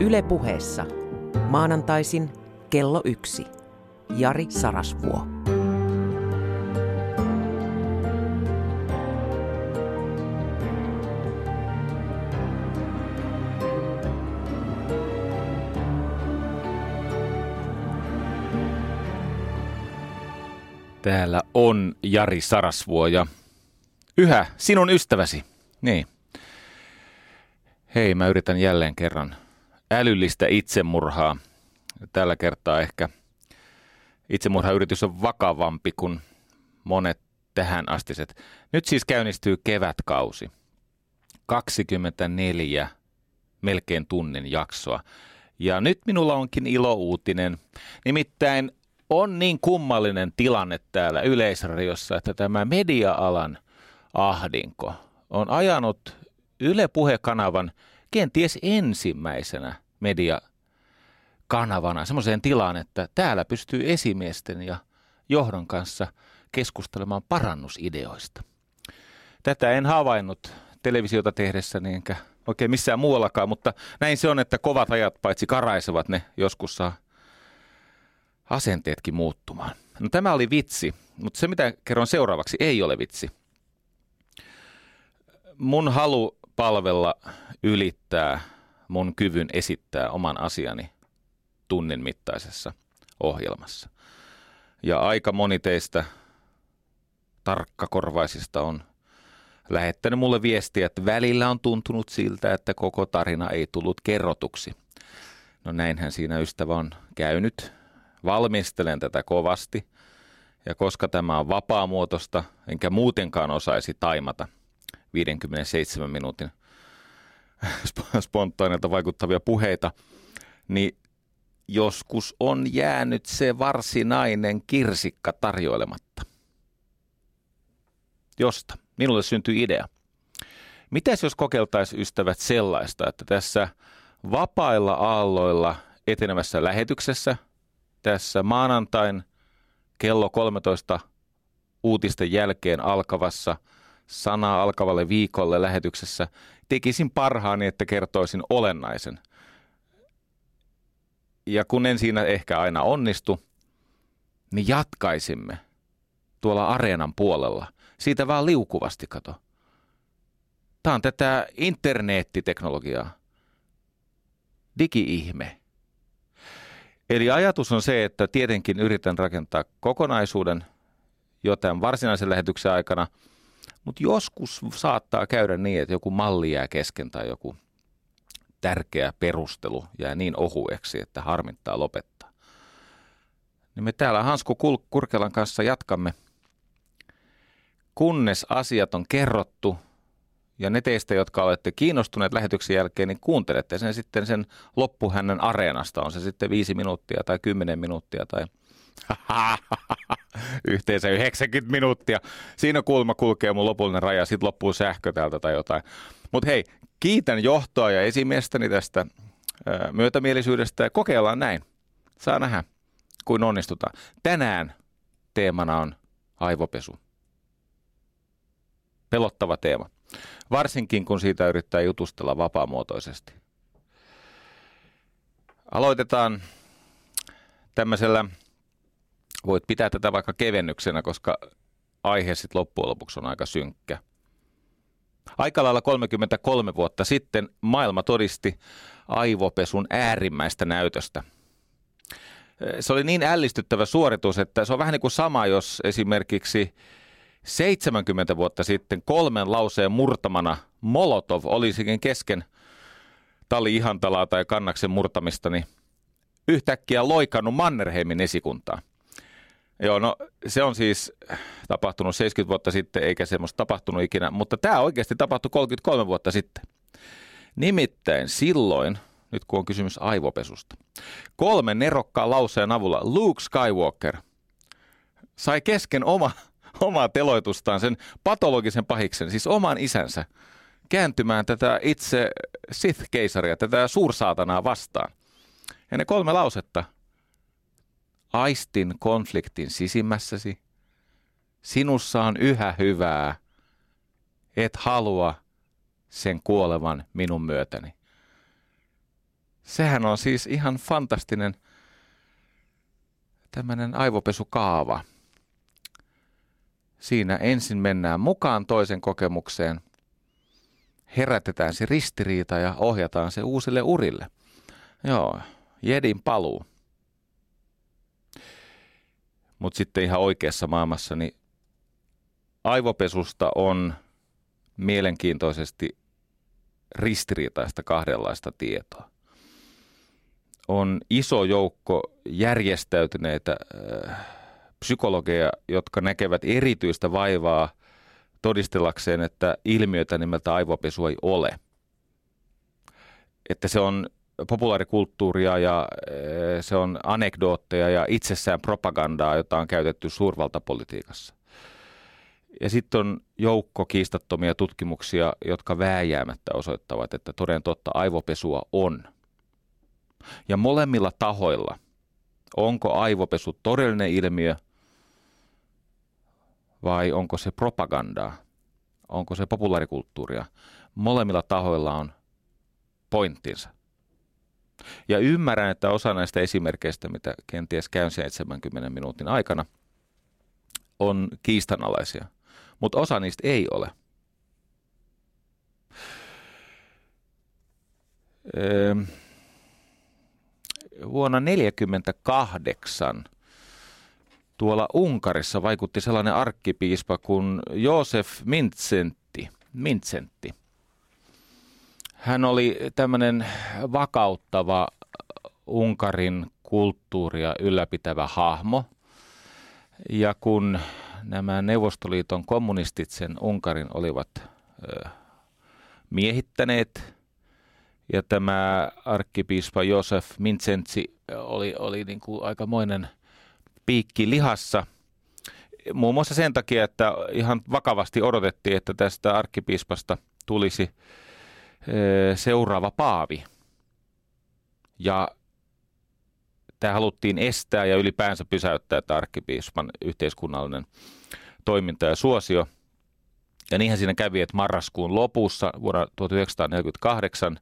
Yle puheessa. Maanantaisin kello yksi. Jari Sarasvuo. Täällä on Jari Sarasvuo ja yhä sinun ystäväsi. Niin. Hei, mä yritän jälleen kerran älyllistä itsemurhaa. Tällä kertaa ehkä itsemurhayritys on vakavampi kuin monet tähän astiset. Nyt siis käynnistyy kevätkausi. 24 melkein tunnin jaksoa. Ja nyt minulla onkin ilouutinen. Nimittäin on niin kummallinen tilanne täällä Yleisradiossa, että tämä media-alan ahdinko on ajanut Yle Puhekanavan kenties ensimmäisenä mediakanavana semmoiseen tilaan, että täällä pystyy esimiesten ja johdon kanssa keskustelemaan parannusideoista. Tätä en havainnut televisiota tehdessäni enkä oikein missään muuallakaan, mutta näin se on, että kovat ajat paitsi karaisevat, ne joskus saa asenteetkin muuttumaan. No tämä oli vitsi, mutta se mitä kerron seuraavaksi ei ole vitsi. Mun halu palvella ylittää mun kyvyn esittää oman asiani tunnin mittaisessa ohjelmassa. Ja aika moni teistä tarkkakorvaisista on lähettänyt mulle viestiä, että välillä on tuntunut siltä, että koko tarina ei tullut kerrotuksi. No näinhän siinä ystävä on käynyt valmistelen tätä kovasti. Ja koska tämä on vapaamuotoista, enkä muutenkaan osaisi taimata 57 minuutin spontaanilta vaikuttavia puheita, niin joskus on jäänyt se varsinainen kirsikka tarjoilematta. Josta minulle syntyi idea. Mitäs jos kokeiltaisiin ystävät sellaista, että tässä vapailla aalloilla etenevässä lähetyksessä – tässä maanantain kello 13 uutisten jälkeen alkavassa sanaa alkavalle viikolle lähetyksessä tekisin parhaani, että kertoisin olennaisen. Ja kun en siinä ehkä aina onnistu, niin jatkaisimme tuolla areenan puolella. Siitä vaan liukuvasti kato. Tämä on tätä internettiteknologiaa. Digi-ihme. Eli ajatus on se, että tietenkin yritän rakentaa kokonaisuuden jo tämän varsinaisen lähetyksen aikana, mutta joskus saattaa käydä niin, että joku malli jää kesken tai joku tärkeä perustelu jää niin ohueksi, että harmittaa lopettaa. Niin me täällä Hansku Kurkelan kanssa jatkamme, kunnes asiat on kerrottu – ja ne teistä, jotka olette kiinnostuneet lähetyksen jälkeen, niin kuuntelette sen sitten sen loppuhännän areenasta. On se sitten viisi minuuttia tai kymmenen minuuttia tai yhteensä 90 minuuttia. Siinä kulma kulkee mun lopullinen raja, sitten loppuu sähkö täältä tai jotain. Mutta hei, kiitän johtoa ja esimiestäni tästä myötämielisyydestä ja kokeillaan näin. Saa nähdä, kuin onnistutaan. Tänään teemana on aivopesu. Pelottava teema varsinkin kun siitä yrittää jutustella vapaamuotoisesti. Aloitetaan tämmöisellä, voit pitää tätä vaikka kevennyksenä, koska aihe sitten loppujen lopuksi on aika synkkä. Aika lailla 33 vuotta sitten maailma todisti aivopesun äärimmäistä näytöstä. Se oli niin ällistyttävä suoritus, että se on vähän niin kuin sama, jos esimerkiksi 70 vuotta sitten kolmen lauseen murtamana Molotov olisikin kesken Tali Ihantalaa tai Kannaksen murtamista, niin yhtäkkiä loikannut Mannerheimin esikuntaa. Joo, no se on siis tapahtunut 70 vuotta sitten, eikä semmoista tapahtunut ikinä, mutta tämä oikeasti tapahtui 33 vuotta sitten. Nimittäin silloin, nyt kun on kysymys aivopesusta, kolmen nerokkaan lauseen avulla Luke Skywalker sai kesken oma omaa teloitustaan, sen patologisen pahiksen, siis oman isänsä, kääntymään tätä itse Sith-keisaria, tätä suursaatanaa vastaan. Ja ne kolme lausetta. Aistin konfliktin sisimmässäsi. Sinussa on yhä hyvää. Et halua sen kuolevan minun myötäni. Sehän on siis ihan fantastinen tämmöinen aivopesukaava. Siinä ensin mennään mukaan toisen kokemukseen, herätetään se ristiriita ja ohjataan se uusille urille. Joo, Jedin paluu. Mutta sitten ihan oikeassa maailmassa, niin aivopesusta on mielenkiintoisesti ristiriitaista kahdenlaista tietoa. On iso joukko järjestäytyneitä äh, psykologeja, jotka näkevät erityistä vaivaa todistellakseen, että ilmiötä nimeltä aivopesu ei ole. Että se on populaarikulttuuria ja äh, se on anekdootteja ja itsessään propagandaa, jota on käytetty suurvaltapolitiikassa. Ja sitten on joukko kiistattomia tutkimuksia, jotka vääjäämättä osoittavat, että toden totta aivopesua on. Ja molemmilla tahoilla, onko aivopesu todellinen ilmiö vai onko se propagandaa, onko se populaarikulttuuria, molemmilla tahoilla on pointtinsa. Ja ymmärrän, että osa näistä esimerkkeistä, mitä kenties käyn 70 minuutin aikana, on kiistanalaisia – mutta osa niistä ei ole. Öö, vuonna 1948 tuolla Unkarissa vaikutti sellainen arkkipiispa kuin Josef Mintsentti. Mintsentti. Hän oli tämmöinen vakauttava Unkarin kulttuuria ylläpitävä hahmo. Ja kun nämä Neuvostoliiton kommunistit sen Unkarin olivat miehittäneet. Ja tämä arkkipiispa Josef Mincentsi oli, oli niin kuin aikamoinen piikki lihassa. Muun muassa sen takia, että ihan vakavasti odotettiin, että tästä arkkipiispasta tulisi seuraava paavi. Ja tämä haluttiin estää ja ylipäänsä pysäyttää tämä arkkipiispan yhteiskunnallinen toiminta ja suosio. Ja niinhän siinä kävi, että marraskuun lopussa vuonna 1948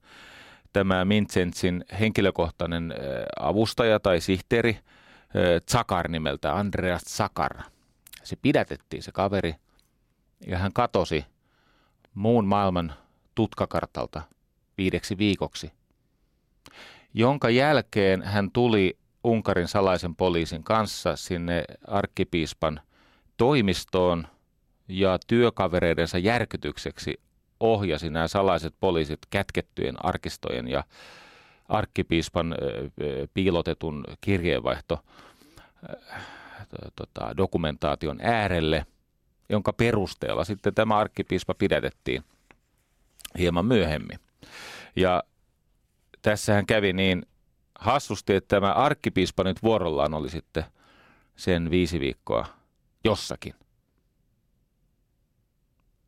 tämä Mintsentsin henkilökohtainen avustaja tai sihteeri Zakar nimeltä, Andreas Zakar. Se pidätettiin se kaveri ja hän katosi muun maailman tutkakartalta viideksi viikoksi, jonka jälkeen hän tuli Unkarin salaisen poliisin kanssa sinne arkkipiispan toimistoon ja työkavereidensa järkytykseksi ohjasi nämä salaiset poliisit kätkettyjen arkistojen ja arkkipiispan piilotetun kirjeenvaihto tota, dokumentaation äärelle, jonka perusteella sitten tämä arkkipiispa pidätettiin hieman myöhemmin. Ja tässähän kävi niin hassusti, että tämä arkkipiispa nyt vuorollaan oli sitten sen viisi viikkoa jossakin.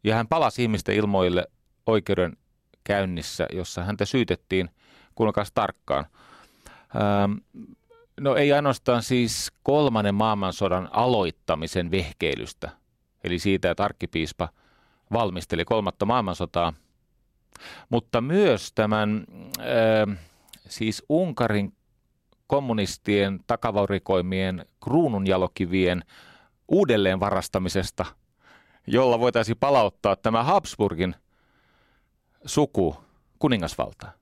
Ja hän palasi ihmisten ilmoille oikeuden käynnissä, jossa häntä syytettiin, kuinkas tarkkaan. Ähm, no ei ainoastaan siis kolmannen maailmansodan aloittamisen vehkeilystä, eli siitä, että arkkipiispa valmisteli kolmatta maailmansotaa, mutta myös tämän siis Unkarin kommunistien takavaurikoimien kruununjalokivien uudelleen varastamisesta, jolla voitaisiin palauttaa tämä Habsburgin suku kuningasvaltaan.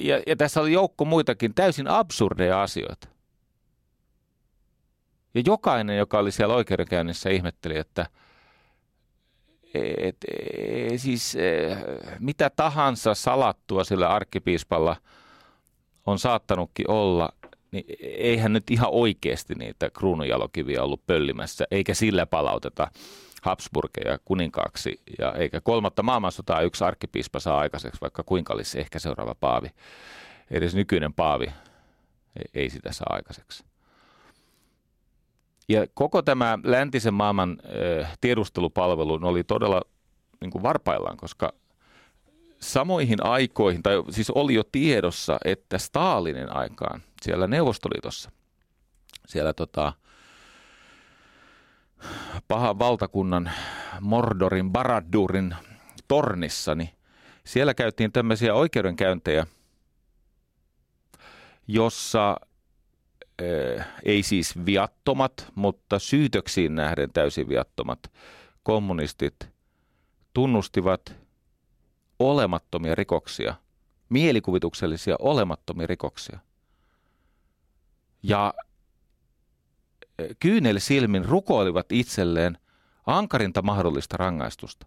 Ja, ja tässä oli joukko muitakin täysin absurdeja asioita. Ja jokainen, joka oli siellä oikeudenkäynnissä, ihmetteli, että – et, et, siis e, mitä tahansa salattua sillä arkkipiispalla on saattanutkin olla, niin eihän nyt ihan oikeasti niitä kruununjalokiviä ollut pöllimässä, eikä sillä palauteta Habsburgeja kuninkaaksi, ja eikä kolmatta maailmansotaa yksi arkkipiispa saa aikaiseksi, vaikka kuinka olisi ehkä seuraava paavi. Edes nykyinen paavi ei sitä saa aikaiseksi. Ja koko tämä läntisen maailman tiedustelupalvelu oli todella niin kuin varpaillaan, koska samoihin aikoihin, tai siis oli jo tiedossa, että Stalinin aikaan siellä Neuvostoliitossa, siellä tota, pahan valtakunnan Mordorin, Baraddurin tornissa, niin siellä käytiin tämmöisiä oikeudenkäyntejä jossa ei siis viattomat, mutta syytöksiin nähden täysin viattomat kommunistit tunnustivat olemattomia rikoksia, mielikuvituksellisia olemattomia rikoksia. Ja kyynel silmin rukoilivat itselleen ankarinta mahdollista rangaistusta.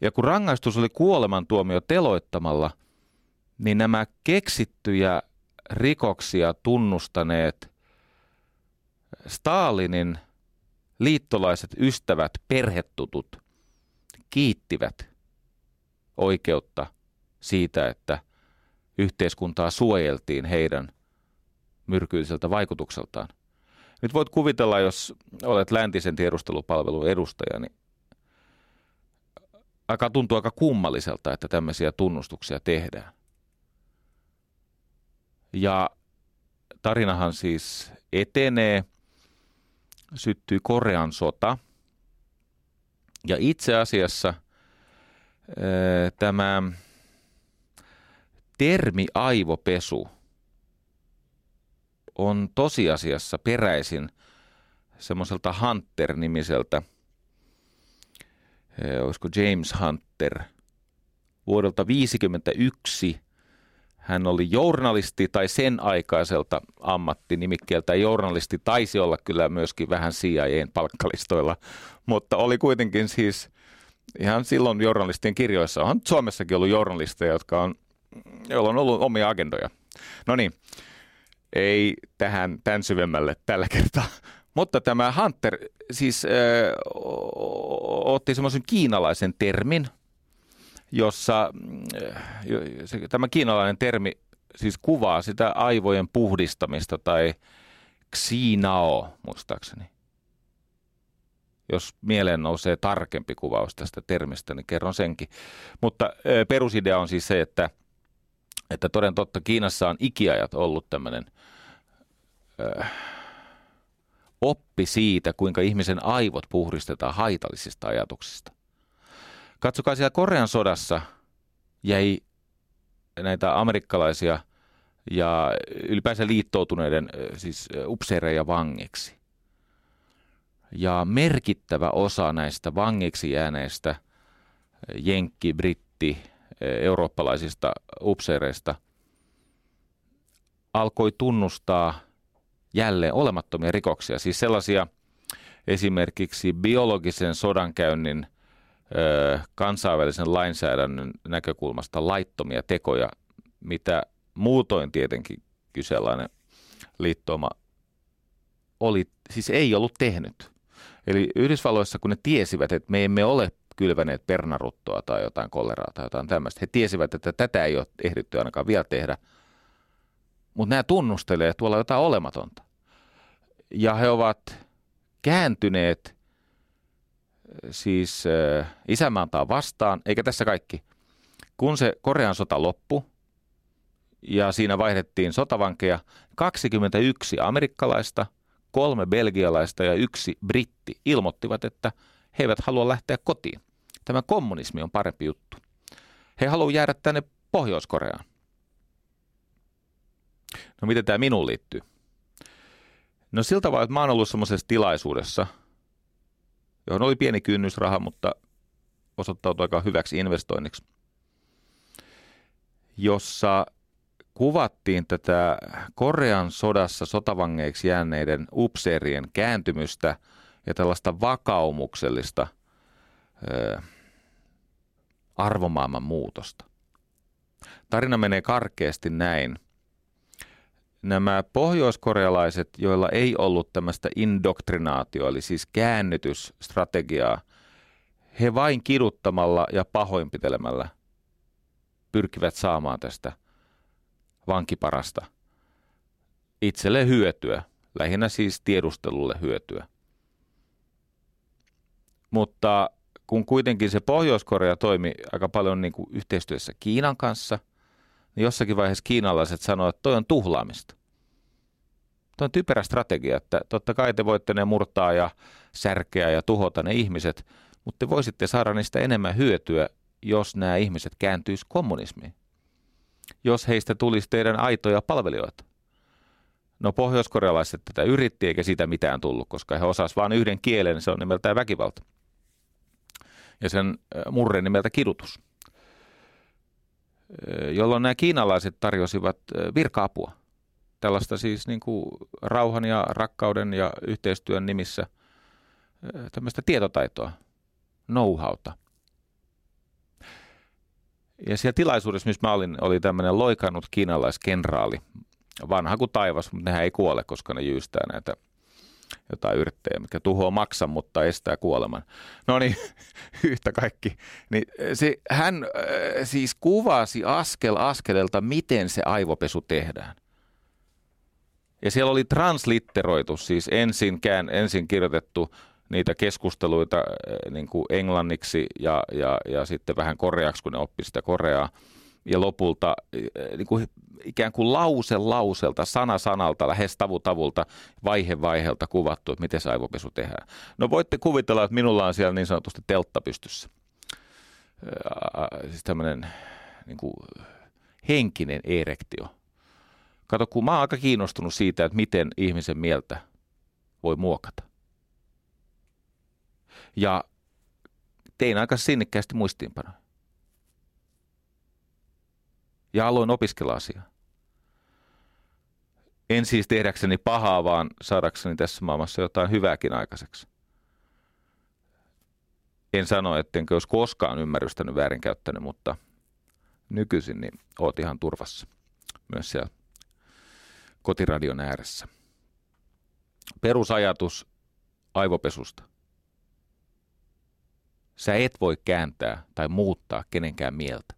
Ja kun rangaistus oli kuolemantuomio teloittamalla, niin nämä keksittyjä rikoksia tunnustaneet Stalinin liittolaiset ystävät, perhetutut, kiittivät oikeutta siitä, että yhteiskuntaa suojeltiin heidän myrkyiseltä vaikutukseltaan. Nyt voit kuvitella, jos olet läntisen tiedustelupalvelun edustaja, niin aika tuntuu aika kummalliselta, että tämmöisiä tunnustuksia tehdään. Ja tarinahan siis etenee, syttyi Korean sota. Ja itse asiassa tämä termi aivopesu on tosiasiassa peräisin semmoiselta Hunter-nimiseltä, olisiko James Hunter, vuodelta 1951 hän oli journalisti tai sen aikaiselta ammattinimikkeeltä. Journalisti taisi olla kyllä myöskin vähän CIAn palkkalistoilla, mutta oli kuitenkin siis ihan silloin journalistien kirjoissa. On Suomessakin ollut journalisteja, jotka on, joilla on ollut omia agendoja. No niin, ei tähän tämän syvemmälle tällä kertaa. Mutta tämä Hunter siis äh, otti semmoisen kiinalaisen termin, jossa äh, se, tämä kiinalainen termi siis kuvaa sitä aivojen puhdistamista tai xinao muistaakseni. Jos mieleen nousee tarkempi kuvaus tästä termistä, niin kerron senkin. Mutta perusidea on siis se, että, että toden totta Kiinassa on ikiajat ollut tämmöinen äh, oppi siitä, kuinka ihmisen aivot puhdistetaan haitallisista ajatuksista. Katsokaa siellä Korean sodassa jäi näitä amerikkalaisia ja ylipäänsä liittoutuneiden siis upseereja vangiksi. Ja merkittävä osa näistä vangiksi jääneistä jenkki, britti, eurooppalaisista upseereista alkoi tunnustaa jälleen olemattomia rikoksia, siis sellaisia esimerkiksi biologisen sodankäynnin kansainvälisen lainsäädännön näkökulmasta laittomia tekoja, mitä muutoin tietenkin kyseenalainen liittouma oli, siis ei ollut tehnyt. Eli Yhdysvalloissa, kun ne tiesivät, että me emme ole kylväneet pernaruttoa tai jotain koleraa tai jotain tämmöistä, he tiesivät, että tätä ei ole ehditty ainakaan vielä tehdä. Mutta nämä tunnustelee tuolla jotain olematonta. Ja he ovat kääntyneet siis äh, isämaantaa vastaan, eikä tässä kaikki. Kun se Korean sota loppui ja siinä vaihdettiin sotavankeja, 21 amerikkalaista, kolme belgialaista ja yksi britti ilmoittivat, että he eivät halua lähteä kotiin. Tämä kommunismi on parempi juttu. He haluavat jäädä tänne Pohjois-Koreaan. No miten tämä minuun liittyy? No siltä tavalla, että mä oon ollut semmoisessa tilaisuudessa – johon oli pieni kynnysraha, mutta osoittautui aika hyväksi investoinniksi, jossa kuvattiin tätä Korean sodassa sotavangeiksi jääneiden upseerien kääntymystä ja tällaista vakaumuksellista ö, arvomaailman muutosta. Tarina menee karkeasti näin nämä pohjoiskorealaiset, joilla ei ollut tämmöistä indoktrinaatio, eli siis käännytysstrategiaa, he vain kiduttamalla ja pahoinpitelemällä pyrkivät saamaan tästä vankiparasta itselle hyötyä, lähinnä siis tiedustelulle hyötyä. Mutta kun kuitenkin se Pohjois-Korea toimi aika paljon niin kuin yhteistyössä Kiinan kanssa – niin jossakin vaiheessa kiinalaiset sanoivat, että toi on tuhlaamista. Tuo on typerä strategia, että totta kai te voitte ne murtaa ja särkeä ja tuhota ne ihmiset, mutta te voisitte saada niistä enemmän hyötyä, jos nämä ihmiset kääntyisi kommunismiin. jos heistä tulisi teidän aitoja palvelijoita. No pohjoiskorealaiset tätä yritti eikä siitä mitään tullut, koska he osasivat vain yhden kielen, se on nimeltään väkivalta. Ja sen murre nimeltä kidutus. Jolloin nämä kiinalaiset tarjosivat virka-apua. Tällaista siis niin kuin rauhan ja rakkauden ja yhteistyön nimissä tämmöistä tietotaitoa, know-howta. Ja siellä tilaisuudessa, missä mä olin, oli tämmöinen loikannut kiinalaiskenraali, vanha kuin taivas, mutta nehän ei kuole, koska ne jyystää näitä jotain yrttejä, mikä tuhoaa maksan, mutta estää kuoleman. No niin, yhtä kaikki. Niin se, hän äh, siis kuvasi askel askeleelta, miten se aivopesu tehdään. Ja siellä oli translitteroitu, siis ensin, kään, ensin kirjoitettu niitä keskusteluita äh, niin kuin englanniksi ja, ja, ja sitten vähän koreaksi, kun ne oppi sitä koreaa. Ja lopulta äh, niin kuin ikään kuin lause lauselta, sana sanalta, lähes tavu tavulta, vaihe vaiheelta kuvattu, että miten se aivopesu tehdään. No voitte kuvitella, että minulla on siellä niin sanotusti teltta pystyssä. Siis tämmöinen niin kuin henkinen erektio. Kato, kun mä oon aika kiinnostunut siitä, että miten ihmisen mieltä voi muokata. Ja tein aika sinnikkäästi muistiinpanoja. Ja aloin opiskella asiaa. En siis tehdäkseni pahaa, vaan saadakseni tässä maailmassa jotain hyvääkin aikaiseksi. En sano, ettenkö olisi koskaan ymmärrystänyt väärinkäyttänyt, mutta nykyisin niin oot ihan turvassa myös siellä kotiradion ääressä. Perusajatus aivopesusta. Sä et voi kääntää tai muuttaa kenenkään mieltä.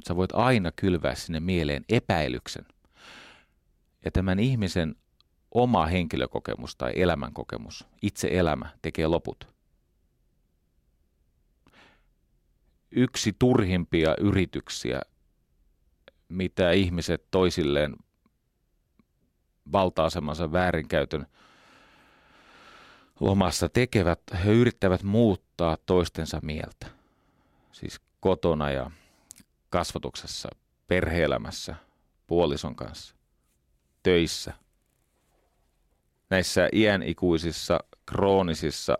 Mutta sä voit aina kylvää sinne mieleen epäilyksen – ja tämän ihmisen oma henkilökokemus tai elämänkokemus, itse elämä, tekee loput. Yksi turhimpia yrityksiä, mitä ihmiset toisilleen valta-asemansa väärinkäytön lomassa tekevät, he yrittävät muuttaa toistensa mieltä. Siis kotona ja kasvatuksessa, perheelämässä, puolison kanssa töissä, näissä iänikuisissa kroonisissa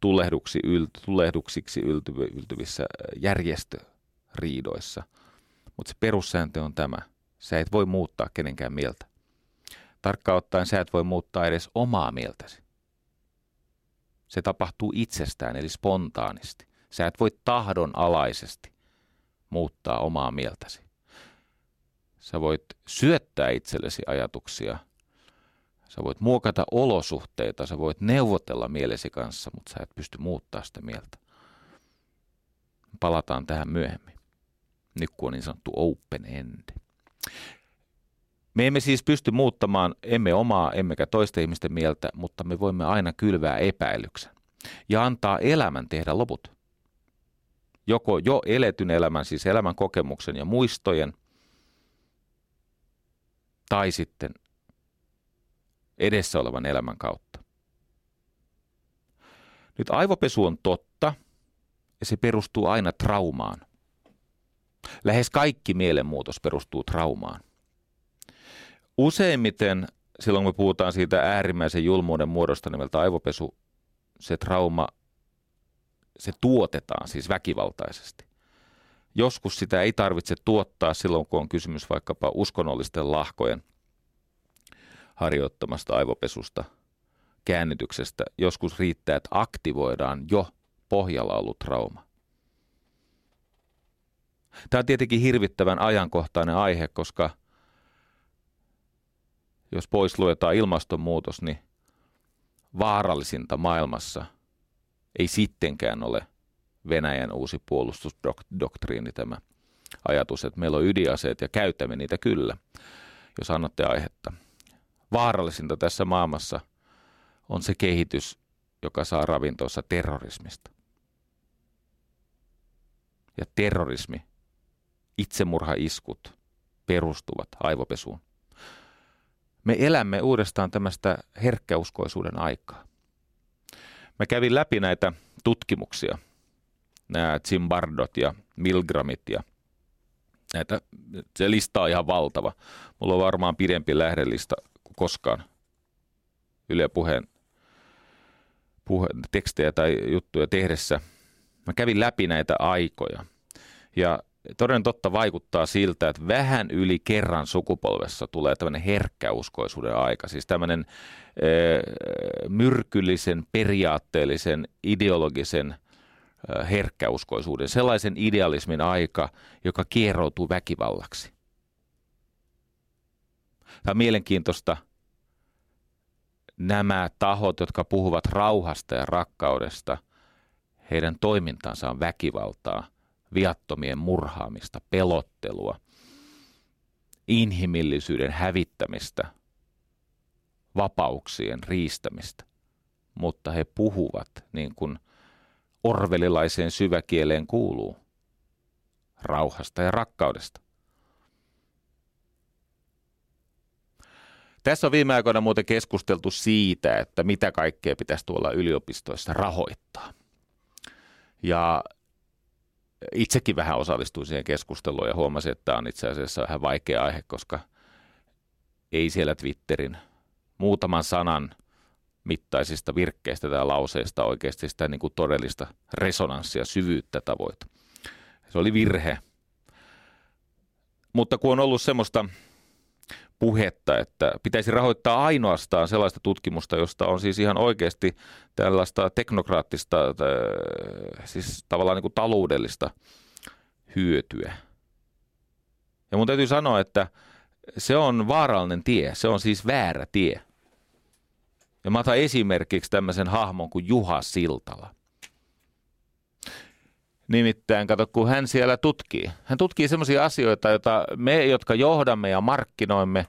tulehduksi, ylt, tulehduksiksi yltyvy, yltyvissä järjestöriidoissa. Mutta se perussääntö on tämä. Sä et voi muuttaa kenenkään mieltä. Tarkkaan ottaen sä et voi muuttaa edes omaa mieltäsi. Se tapahtuu itsestään, eli spontaanisti. Sä et voi tahdonalaisesti muuttaa omaa mieltäsi. Sä voit syöttää itsellesi ajatuksia. Sä voit muokata olosuhteita, sä voit neuvotella mielesi kanssa, mutta sä et pysty muuttaa sitä mieltä. Palataan tähän myöhemmin. Nyt kun on niin sanottu open end. Me emme siis pysty muuttamaan emme omaa emmekä toisten ihmisten mieltä, mutta me voimme aina kylvää epäilyksen ja antaa elämän tehdä loput. Joko jo eletyn elämän, siis elämän kokemuksen ja muistojen, tai sitten edessä olevan elämän kautta. Nyt aivopesu on totta ja se perustuu aina traumaan. Lähes kaikki mielenmuutos perustuu traumaan. Useimmiten silloin kun me puhutaan siitä äärimmäisen julmuuden muodosta nimeltä aivopesu, se trauma, se tuotetaan siis väkivaltaisesti. Joskus sitä ei tarvitse tuottaa silloin, kun on kysymys vaikkapa uskonnollisten lahkojen harjoittamasta aivopesusta, käännytyksestä. Joskus riittää, että aktivoidaan jo pohjalla ollut trauma. Tämä on tietenkin hirvittävän ajankohtainen aihe, koska jos pois luetaan ilmastonmuutos, niin vaarallisinta maailmassa ei sittenkään ole Venäjän uusi puolustusdoktriini, tämä ajatus, että meillä on ydinaseet ja käytämme niitä kyllä, jos annatte aihetta. Vaarallisinta tässä maailmassa on se kehitys, joka saa ravintonsa terrorismista. Ja terrorismi, itsemurhaiskut perustuvat aivopesuun. Me elämme uudestaan tämmöistä herkkäuskoisuuden aikaa. Mä kävin läpi näitä tutkimuksia – nämä Zimbardot ja Milgramit ja näitä, se lista on ihan valtava. Mulla on varmaan pidempi lähdelista kuin koskaan Yle Puheen puhe, tekstejä tai juttuja tehdessä. Mä kävin läpi näitä aikoja. Ja toden totta vaikuttaa siltä, että vähän yli kerran sukupolvessa tulee tämmöinen herkkäuskoisuuden aika. Siis tämmöinen e, myrkyllisen, periaatteellisen, ideologisen e, herkkäuskoisuuden. Sellaisen idealismin aika, joka kieroutuu väkivallaksi. Tämä on mielenkiintoista. Nämä tahot, jotka puhuvat rauhasta ja rakkaudesta, heidän toimintansa on väkivaltaa – viattomien murhaamista, pelottelua, inhimillisyyden hävittämistä, vapauksien riistämistä. Mutta he puhuvat niin kuin orvelilaiseen syväkieleen kuuluu, rauhasta ja rakkaudesta. Tässä on viime aikoina muuten keskusteltu siitä, että mitä kaikkea pitäisi tuolla yliopistoissa rahoittaa. Ja itsekin vähän osallistuin siihen keskusteluun ja huomasin, että tämä on itse asiassa vähän vaikea aihe, koska ei siellä Twitterin muutaman sanan mittaisista virkkeistä tai lauseista oikeasti sitä niin kuin todellista resonanssia, syvyyttä tavoita. Se oli virhe. Mutta kun on ollut semmoista puhetta, että pitäisi rahoittaa ainoastaan sellaista tutkimusta, josta on siis ihan oikeasti tällaista teknokraattista, siis tavallaan niin kuin taloudellista hyötyä. Ja mun täytyy sanoa, että se on vaarallinen tie, se on siis väärä tie. Ja mä otan esimerkiksi tämmöisen hahmon kuin Juha Siltala. Nimittäin, kato, kun hän siellä tutkii. Hän tutkii sellaisia asioita, joita me, jotka johdamme ja markkinoimme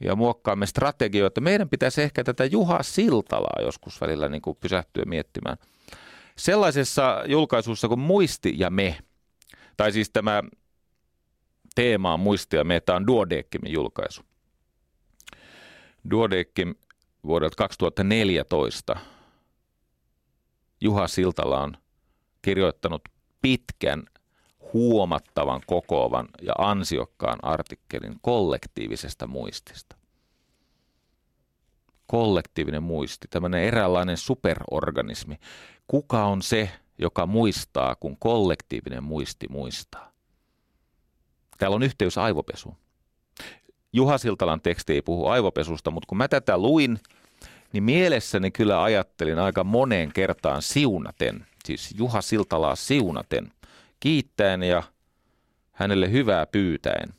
ja muokkaamme strategioita, meidän pitäisi ehkä tätä Juha Siltalaa joskus välillä niin kuin pysähtyä miettimään. Sellaisessa julkaisussa kuin Muisti ja me, tai siis tämä teema on Muisti ja me, tämä on Duodeckimin julkaisu. Duodeckim vuodelta 2014. Juha Siltala on kirjoittanut pitkän, huomattavan, kokoavan ja ansiokkaan artikkelin kollektiivisesta muistista. Kollektiivinen muisti, tämmöinen eräänlainen superorganismi. Kuka on se, joka muistaa, kun kollektiivinen muisti muistaa? Täällä on yhteys aivopesuun. Juha Siltalan teksti ei puhu aivopesusta, mutta kun mä tätä luin, niin mielessäni kyllä ajattelin aika moneen kertaan siunaten – siis Juha Siltalaa siunaten, kiittäen ja hänelle hyvää pyytäen.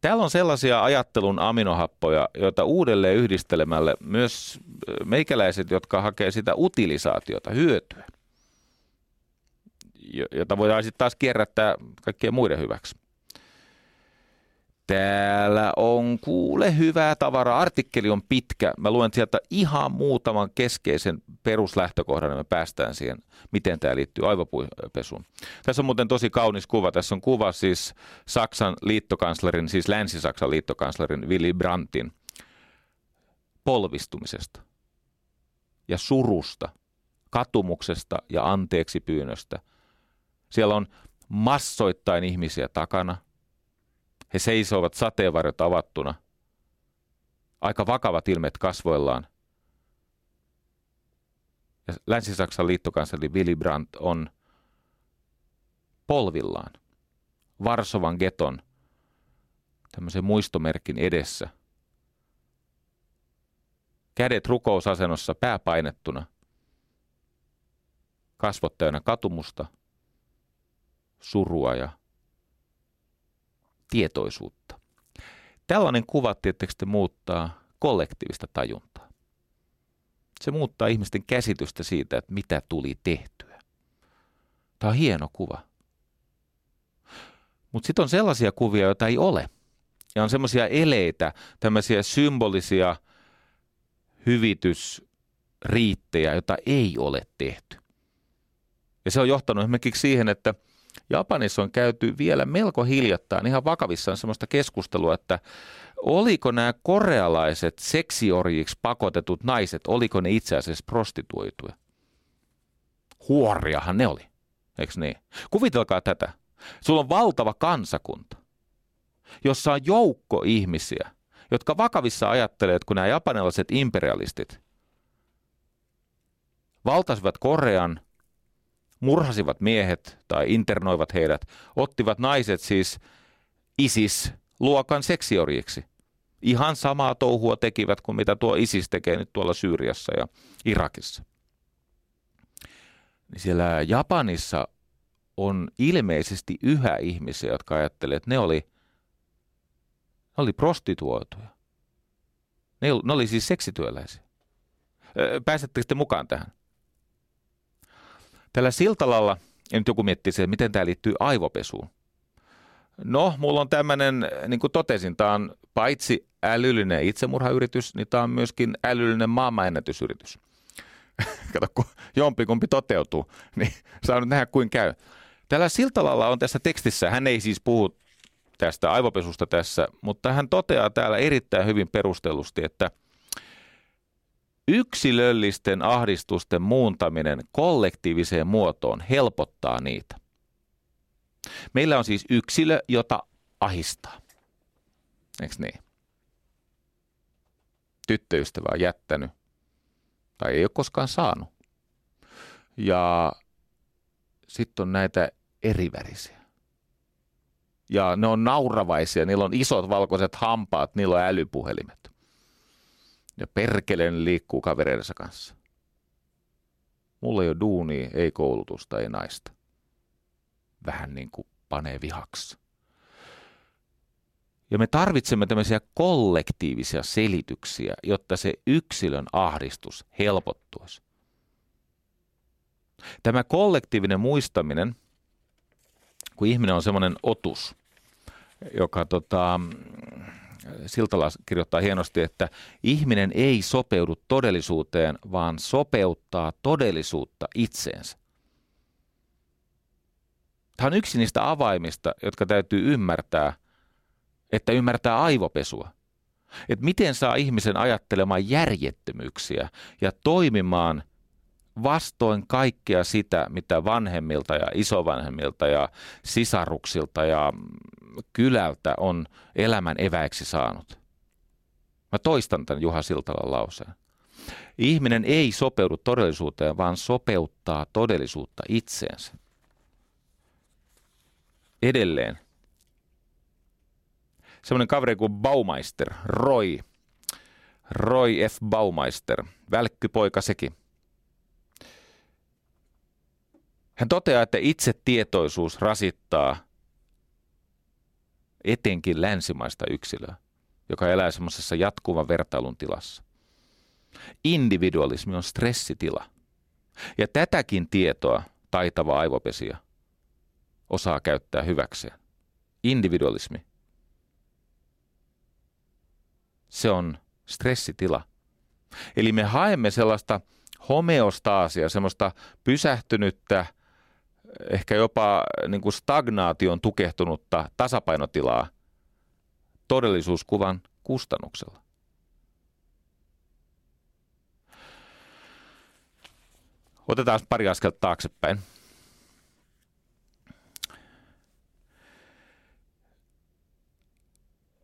Täällä on sellaisia ajattelun aminohappoja, joita uudelleen yhdistelemällä myös meikäläiset, jotka hakee sitä utilisaatiota, hyötyä, jota voidaan sitten taas kierrättää kaikkien muiden hyväksi. Täällä on kuule hyvää tavaraa. Artikkeli on pitkä. Mä luen sieltä ihan muutaman keskeisen peruslähtökohdan, ja me päästään siihen, miten tämä liittyy aivopesuun. Tässä on muuten tosi kaunis kuva. Tässä on kuva siis Saksan liittokanslerin, siis Länsi-Saksan liittokanslerin Willy Brandtin polvistumisesta ja surusta, katumuksesta ja anteeksi pyynnöstä. Siellä on massoittain ihmisiä takana – he seisoivat sateenvarjot avattuna. Aika vakavat ilmeet kasvoillaan. Ja Länsi-Saksan liittokansleri Willy Brandt on polvillaan Varsovan geton tämmöisen muistomerkin edessä. Kädet rukousasennossa pääpainettuna. Kasvot täynnä katumusta, surua ja tietoisuutta. Tällainen kuva tietysti muuttaa kollektiivista tajuntaa. Se muuttaa ihmisten käsitystä siitä, että mitä tuli tehtyä. Tämä on hieno kuva. Mutta sitten on sellaisia kuvia, joita ei ole. Ja on semmoisia eleitä, tämmöisiä symbolisia hyvitysriittejä, joita ei ole tehty. Ja se on johtanut esimerkiksi siihen, että – Japanissa on käyty vielä melko hiljattain ihan vakavissaan sellaista keskustelua, että oliko nämä korealaiset seksiorjiksi pakotetut naiset, oliko ne itse asiassa prostituoituja? Huoriahan ne oli, eikö niin? Kuvitelkaa tätä. Sulla on valtava kansakunta. jossa on joukko ihmisiä, jotka vakavissa ajattelee, että kun nämä japanilaiset imperialistit valtasivat Korean, murhasivat miehet tai internoivat heidät, ottivat naiset siis ISIS-luokan seksiorjiksi. Ihan samaa touhua tekivät kuin mitä tuo ISIS tekee nyt tuolla Syyriassa ja Irakissa. Niin siellä Japanissa on ilmeisesti yhä ihmisiä, jotka ajattelevat, että ne oli, ne oli prostituoituja. Ne, ne oli siis seksityöläisiä. Pääsettekö te mukaan tähän? Tällä Siltalalla, ja nyt joku miettii se, miten tämä liittyy aivopesuun. No, mulla on tämmöinen, niin kuin totesin, tämä on paitsi älyllinen itsemurhayritys, niin tämä on myöskin älyllinen maailmanennätysyritys. Kato, kun jompikumpi toteutuu, niin saa nyt nähdä kuin käy. Tällä Siltalalla on tässä tekstissä, hän ei siis puhu tästä aivopesusta tässä, mutta hän toteaa täällä erittäin hyvin perustellusti, että yksilöllisten ahdistusten muuntaminen kollektiiviseen muotoon helpottaa niitä. Meillä on siis yksilö, jota ahistaa. Eikö niin? Tyttöystävä on jättänyt tai ei ole koskaan saanut. Ja sitten on näitä erivärisiä. Ja ne on nauravaisia, niillä on isot valkoiset hampaat, niillä on älypuhelimet. Ja perkeleen liikkuu kavereidensa kanssa. Mulla ei ole duunia, ei koulutusta, ei naista. Vähän niin kuin panee vihaksi. Ja me tarvitsemme tämmöisiä kollektiivisia selityksiä, jotta se yksilön ahdistus helpottuisi. Tämä kollektiivinen muistaminen, kun ihminen on semmoinen otus, joka tota, Siltala kirjoittaa hienosti, että ihminen ei sopeudu todellisuuteen, vaan sopeuttaa todellisuutta itseensä. Tämä on yksi niistä avaimista, jotka täytyy ymmärtää, että ymmärtää aivopesua. Että miten saa ihmisen ajattelemaan järjettömyyksiä ja toimimaan vastoin kaikkea sitä, mitä vanhemmilta ja isovanhemmilta ja sisaruksilta ja kylältä on elämän eväiksi saanut. Mä toistan tämän Juha Siltalan lauseen. Ihminen ei sopeudu todellisuuteen, vaan sopeuttaa todellisuutta itseensä. Edelleen. Semmoinen kaveri kuin Baumeister, Roy. Roy F. Baumeister, välkkypoika sekin. Hän toteaa, että itsetietoisuus rasittaa etenkin länsimaista yksilöä, joka elää semmoisessa jatkuvan vertailun tilassa. Individualismi on stressitila. Ja tätäkin tietoa taitava aivopesiä osaa käyttää hyväkseen. Individualismi. Se on stressitila. Eli me haemme sellaista homeostaasia, semmoista pysähtynyttä, ehkä jopa niin kuin stagnaation tukehtunutta tasapainotilaa todellisuuskuvan kustannuksella. Otetaan pari askelta taaksepäin.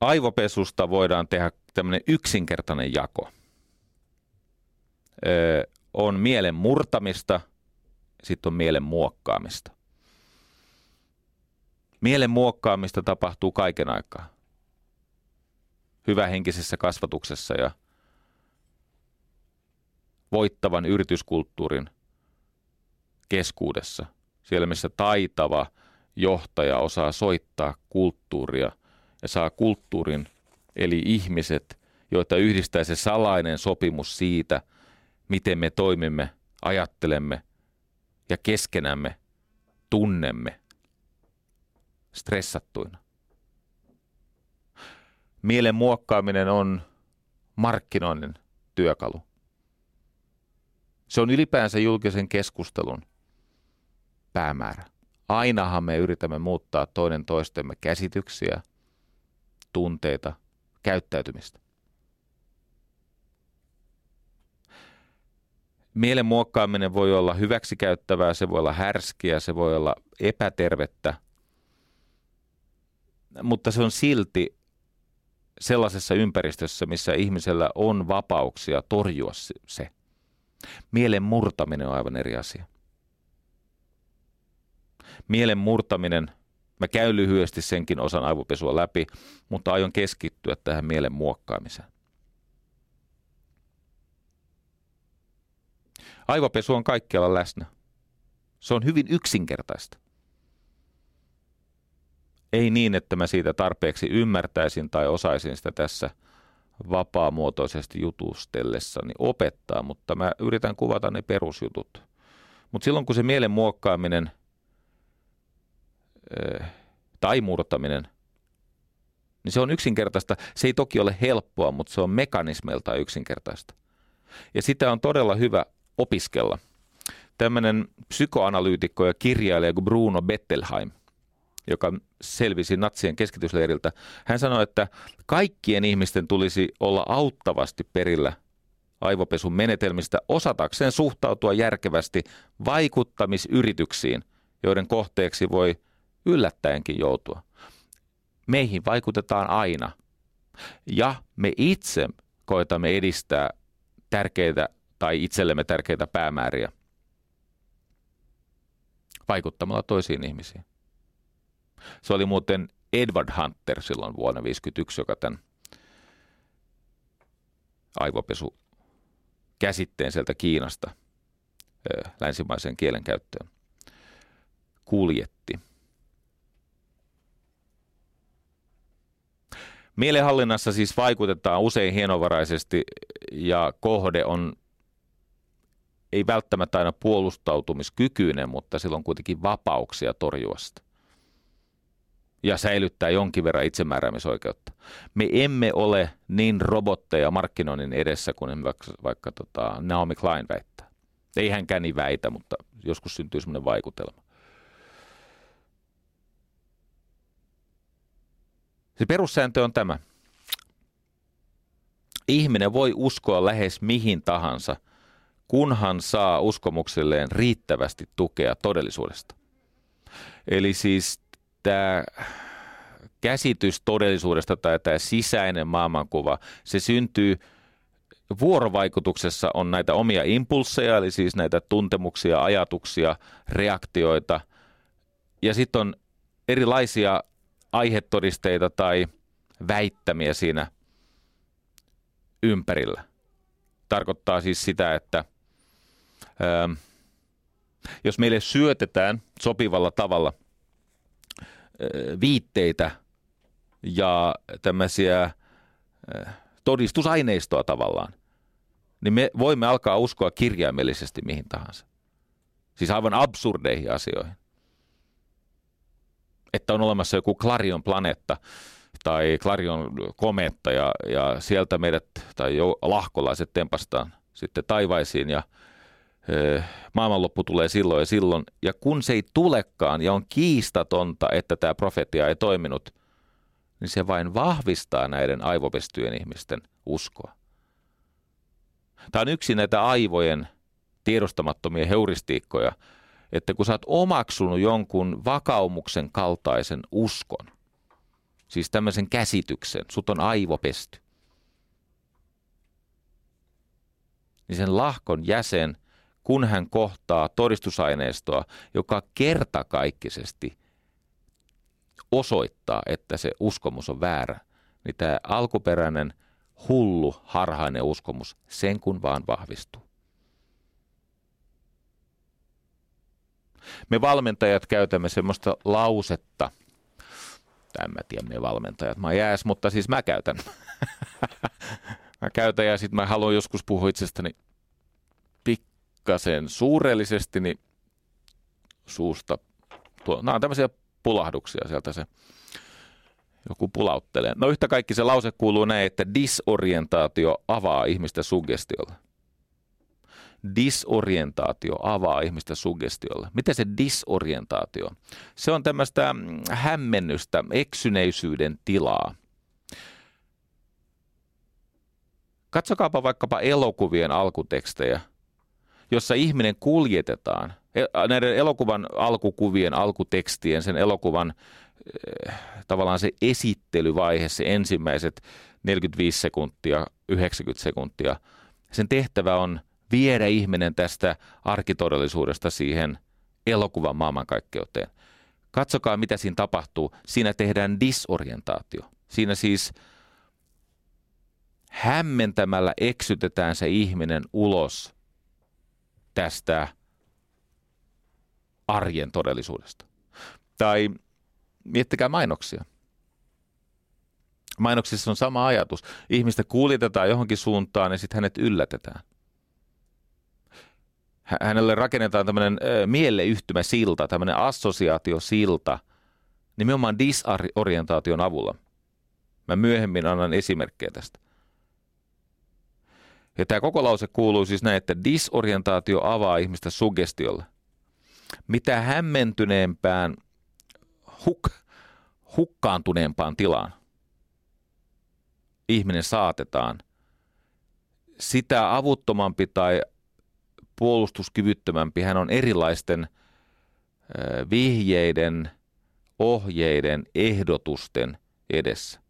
Aivopesusta voidaan tehdä tämmöinen yksinkertainen jako. Öö, on mielen murtamista – sitten on mielen muokkaamista. Mielen muokkaamista tapahtuu kaiken aikaa. Hyvähenkisessä kasvatuksessa ja voittavan yrityskulttuurin keskuudessa. Siellä, missä taitava johtaja osaa soittaa kulttuuria ja saa kulttuurin, eli ihmiset, joita yhdistää se salainen sopimus siitä, miten me toimimme, ajattelemme ja keskenämme tunnemme stressattuina. Mielen muokkaaminen on markkinoinnin työkalu. Se on ylipäänsä julkisen keskustelun päämäärä. Ainahan me yritämme muuttaa toinen toistemme käsityksiä, tunteita, käyttäytymistä. Mielen muokkaaminen voi olla hyväksikäyttävää, se voi olla härskiä, se voi olla epätervettä. mutta se on silti sellaisessa ympäristössä, missä ihmisellä on vapauksia torjua se. Mielen murtaminen on aivan eri asia. Mielen murtaminen, mä käyn lyhyesti senkin osan aivopesua läpi, mutta aion keskittyä tähän mielen muokkaamiseen. Aivopesu on kaikkialla läsnä. Se on hyvin yksinkertaista. Ei niin, että mä siitä tarpeeksi ymmärtäisin tai osaisin sitä tässä vapaamuotoisesti jutustellessani opettaa, mutta mä yritän kuvata ne perusjutut. Mutta silloin kun se mielen muokkaaminen äh, tai murtaminen, niin se on yksinkertaista. Se ei toki ole helppoa, mutta se on mekanismeilta yksinkertaista. Ja sitä on todella hyvä opiskella. Tämmöinen psykoanalyytikko ja kirjailija kuin Bruno Bettelheim, joka selvisi natsien keskitysleiriltä, hän sanoi, että kaikkien ihmisten tulisi olla auttavasti perillä aivopesun menetelmistä osatakseen suhtautua järkevästi vaikuttamisyrityksiin, joiden kohteeksi voi yllättäenkin joutua. Meihin vaikutetaan aina. Ja me itse koetamme edistää tärkeitä tai itsellemme tärkeitä päämääriä vaikuttamalla toisiin ihmisiin. Se oli muuten Edward Hunter silloin vuonna 1951, joka tämän aivopesu käsitteen sieltä Kiinasta länsimaiseen kielenkäyttöön kuljetti. Mielenhallinnassa siis vaikutetaan usein hienovaraisesti ja kohde on ei välttämättä aina puolustautumiskykyinen, mutta sillä on kuitenkin vapauksia torjua sitä. Ja säilyttää jonkin verran itsemääräämisoikeutta. Me emme ole niin robotteja markkinoinnin edessä kuin vaikka, vaikka tota Naomi Klein väittää. Ei hänkään niin väitä, mutta joskus syntyy sellainen vaikutelma. Se perussääntö on tämä. Ihminen voi uskoa lähes mihin tahansa – kunhan saa uskomukselleen riittävästi tukea todellisuudesta. Eli siis tämä käsitys todellisuudesta tai tämä sisäinen maailmankuva, se syntyy vuorovaikutuksessa on näitä omia impulseja, eli siis näitä tuntemuksia, ajatuksia, reaktioita. Ja sitten on erilaisia aihetodisteita tai väittämiä siinä ympärillä. Tarkoittaa siis sitä, että – jos meille syötetään sopivalla tavalla äh, viitteitä ja tämmöisiä äh, todistusaineistoa tavallaan, niin me voimme alkaa uskoa kirjaimellisesti mihin tahansa. Siis aivan absurdeihin asioihin. Että on olemassa joku Clarion planeetta tai Clarion kometta ja, ja sieltä meidät tai jo lahkolaiset tempastaan sitten taivaisiin ja – maailmanloppu tulee silloin ja silloin. Ja kun se ei tulekaan ja on kiistatonta, että tämä profetia ei toiminut, niin se vain vahvistaa näiden aivopestyjen ihmisten uskoa. Tämä on yksi näitä aivojen tiedostamattomia heuristiikkoja, että kun sä oot omaksunut jonkun vakaumuksen kaltaisen uskon, siis tämmöisen käsityksen, sut on aivopesty, niin sen lahkon jäsen – kun hän kohtaa todistusaineistoa, joka kertakaikkisesti osoittaa, että se uskomus on väärä, niin tämä alkuperäinen hullu, harhainen uskomus sen kun vaan vahvistuu. Me valmentajat käytämme semmoista lausetta, en mä tiedä me valmentajat, mä jääs, mutta siis mä käytän. mä käytän ja sitten mä haluan joskus puhua itsestäni pikkasen suurellisesti, niin suusta, tuo, nämä on tämmöisiä pulahduksia sieltä se joku pulauttelee. No yhtä kaikki se lause kuuluu näin, että disorientaatio avaa ihmistä suggestiolle. Disorientaatio avaa ihmistä suggestiolle. Mitä se disorientaatio? Se on tämmöistä hämmennystä, eksyneisyyden tilaa. Katsokaapa vaikkapa elokuvien alkutekstejä – jossa ihminen kuljetetaan e, näiden elokuvan alkukuvien, alkutekstien, sen elokuvan tavallaan se esittelyvaihe, se ensimmäiset 45 sekuntia, 90 sekuntia, sen tehtävä on viedä ihminen tästä arkitodellisuudesta siihen elokuvan maailmankaikkeuteen. Katsokaa, mitä siinä tapahtuu. Siinä tehdään disorientaatio. Siinä siis hämmentämällä eksytetään se ihminen ulos tästä arjen todellisuudesta. Tai miettikää mainoksia. Mainoksissa on sama ajatus. Ihmistä kuljetetaan johonkin suuntaan ja sitten hänet yllätetään. Hänelle rakennetaan tämmöinen mieleyhtymä silta, tämmöinen assosiaatiosilta, nimenomaan disorientaation avulla. Mä myöhemmin annan esimerkkejä tästä. Ja tämä koko lause kuuluu siis näin, että disorientaatio avaa ihmistä sugestiolle. Mitä hämmentyneempään, huk, hukkaantuneempaan tilaan ihminen saatetaan, sitä avuttomampi tai puolustuskyvyttömämpi hän on erilaisten vihjeiden, ohjeiden, ehdotusten edessä.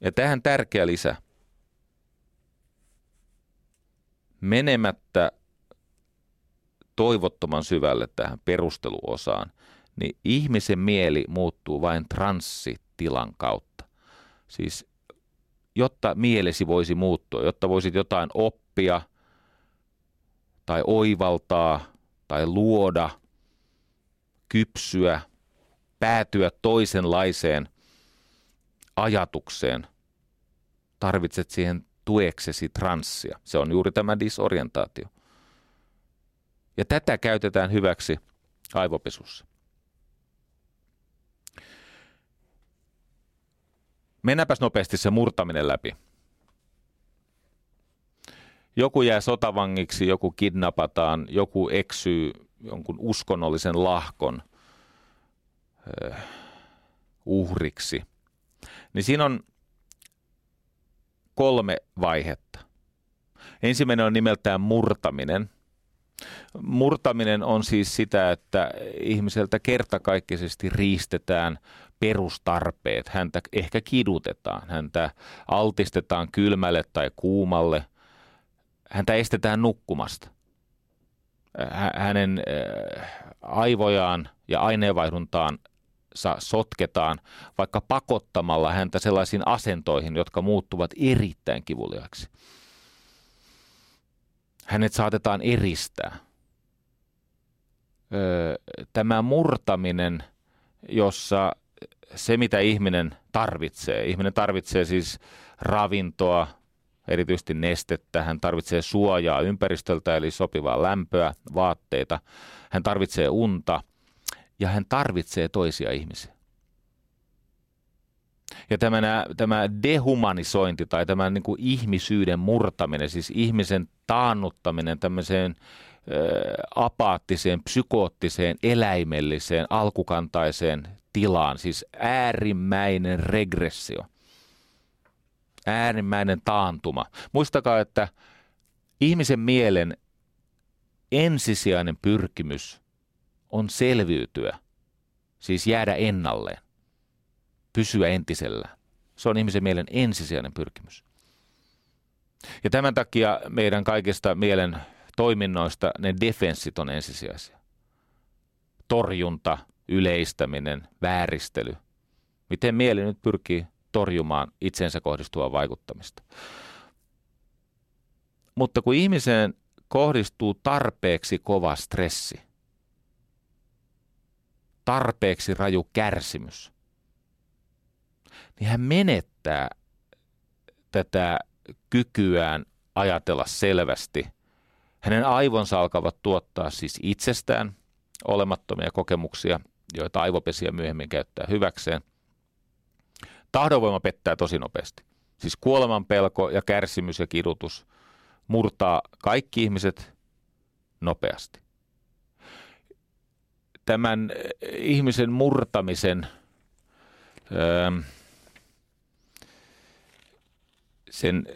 Ja tähän tärkeä lisä – menemättä toivottoman syvälle tähän perusteluosaan, niin ihmisen mieli muuttuu vain transsitilan kautta. Siis jotta mielesi voisi muuttua, jotta voisit jotain oppia tai oivaltaa tai luoda, kypsyä, päätyä toisenlaiseen ajatukseen, tarvitset siihen tueksesi transsia. Se on juuri tämä disorientaatio. Ja tätä käytetään hyväksi aivopesussa. Mennäänpäs nopeasti se murtaminen läpi. Joku jää sotavangiksi, joku kidnapataan, joku eksyy jonkun uskonnollisen lahkon uh, uhriksi. Niin siinä on kolme vaihetta. Ensimmäinen on nimeltään murtaminen. Murtaminen on siis sitä, että ihmiseltä kertakaikkisesti riistetään perustarpeet. Häntä ehkä kidutetaan, häntä altistetaan kylmälle tai kuumalle, häntä estetään nukkumasta. Hänen äh, aivojaan ja aineenvaihduntaan sotketaan vaikka pakottamalla häntä sellaisiin asentoihin, jotka muuttuvat erittäin kivuliaiksi. Hänet saatetaan eristää. Tämä murtaminen, jossa se mitä ihminen tarvitsee, ihminen tarvitsee siis ravintoa, erityisesti nestettä, hän tarvitsee suojaa ympäristöltä eli sopivaa lämpöä, vaatteita, hän tarvitsee unta – ja hän tarvitsee toisia ihmisiä. Ja tämä, tämä dehumanisointi tai tämä niin kuin ihmisyyden murtaminen, siis ihmisen taannuttaminen tämmöiseen ö, apaattiseen, psykoottiseen, eläimelliseen, alkukantaiseen tilaan, siis äärimmäinen regressio, äärimmäinen taantuma. Muistakaa, että ihmisen mielen ensisijainen pyrkimys on selviytyä, siis jäädä ennalleen, pysyä entisellä. Se on ihmisen mielen ensisijainen pyrkimys. Ja tämän takia meidän kaikista mielen toiminnoista ne defenssit on ensisijaisia. Torjunta, yleistäminen, vääristely. Miten mieli nyt pyrkii torjumaan itsensä kohdistuvaa vaikuttamista. Mutta kun ihmiseen kohdistuu tarpeeksi kova stressi, tarpeeksi raju kärsimys, niin hän menettää tätä kykyään ajatella selvästi. Hänen aivonsa alkavat tuottaa siis itsestään olemattomia kokemuksia, joita aivopesiä myöhemmin käyttää hyväkseen. Tahdonvoima pettää tosi nopeasti. Siis kuoleman pelko ja kärsimys ja kidutus murtaa kaikki ihmiset nopeasti tämän eh, ihmisen murtamisen öö, sen,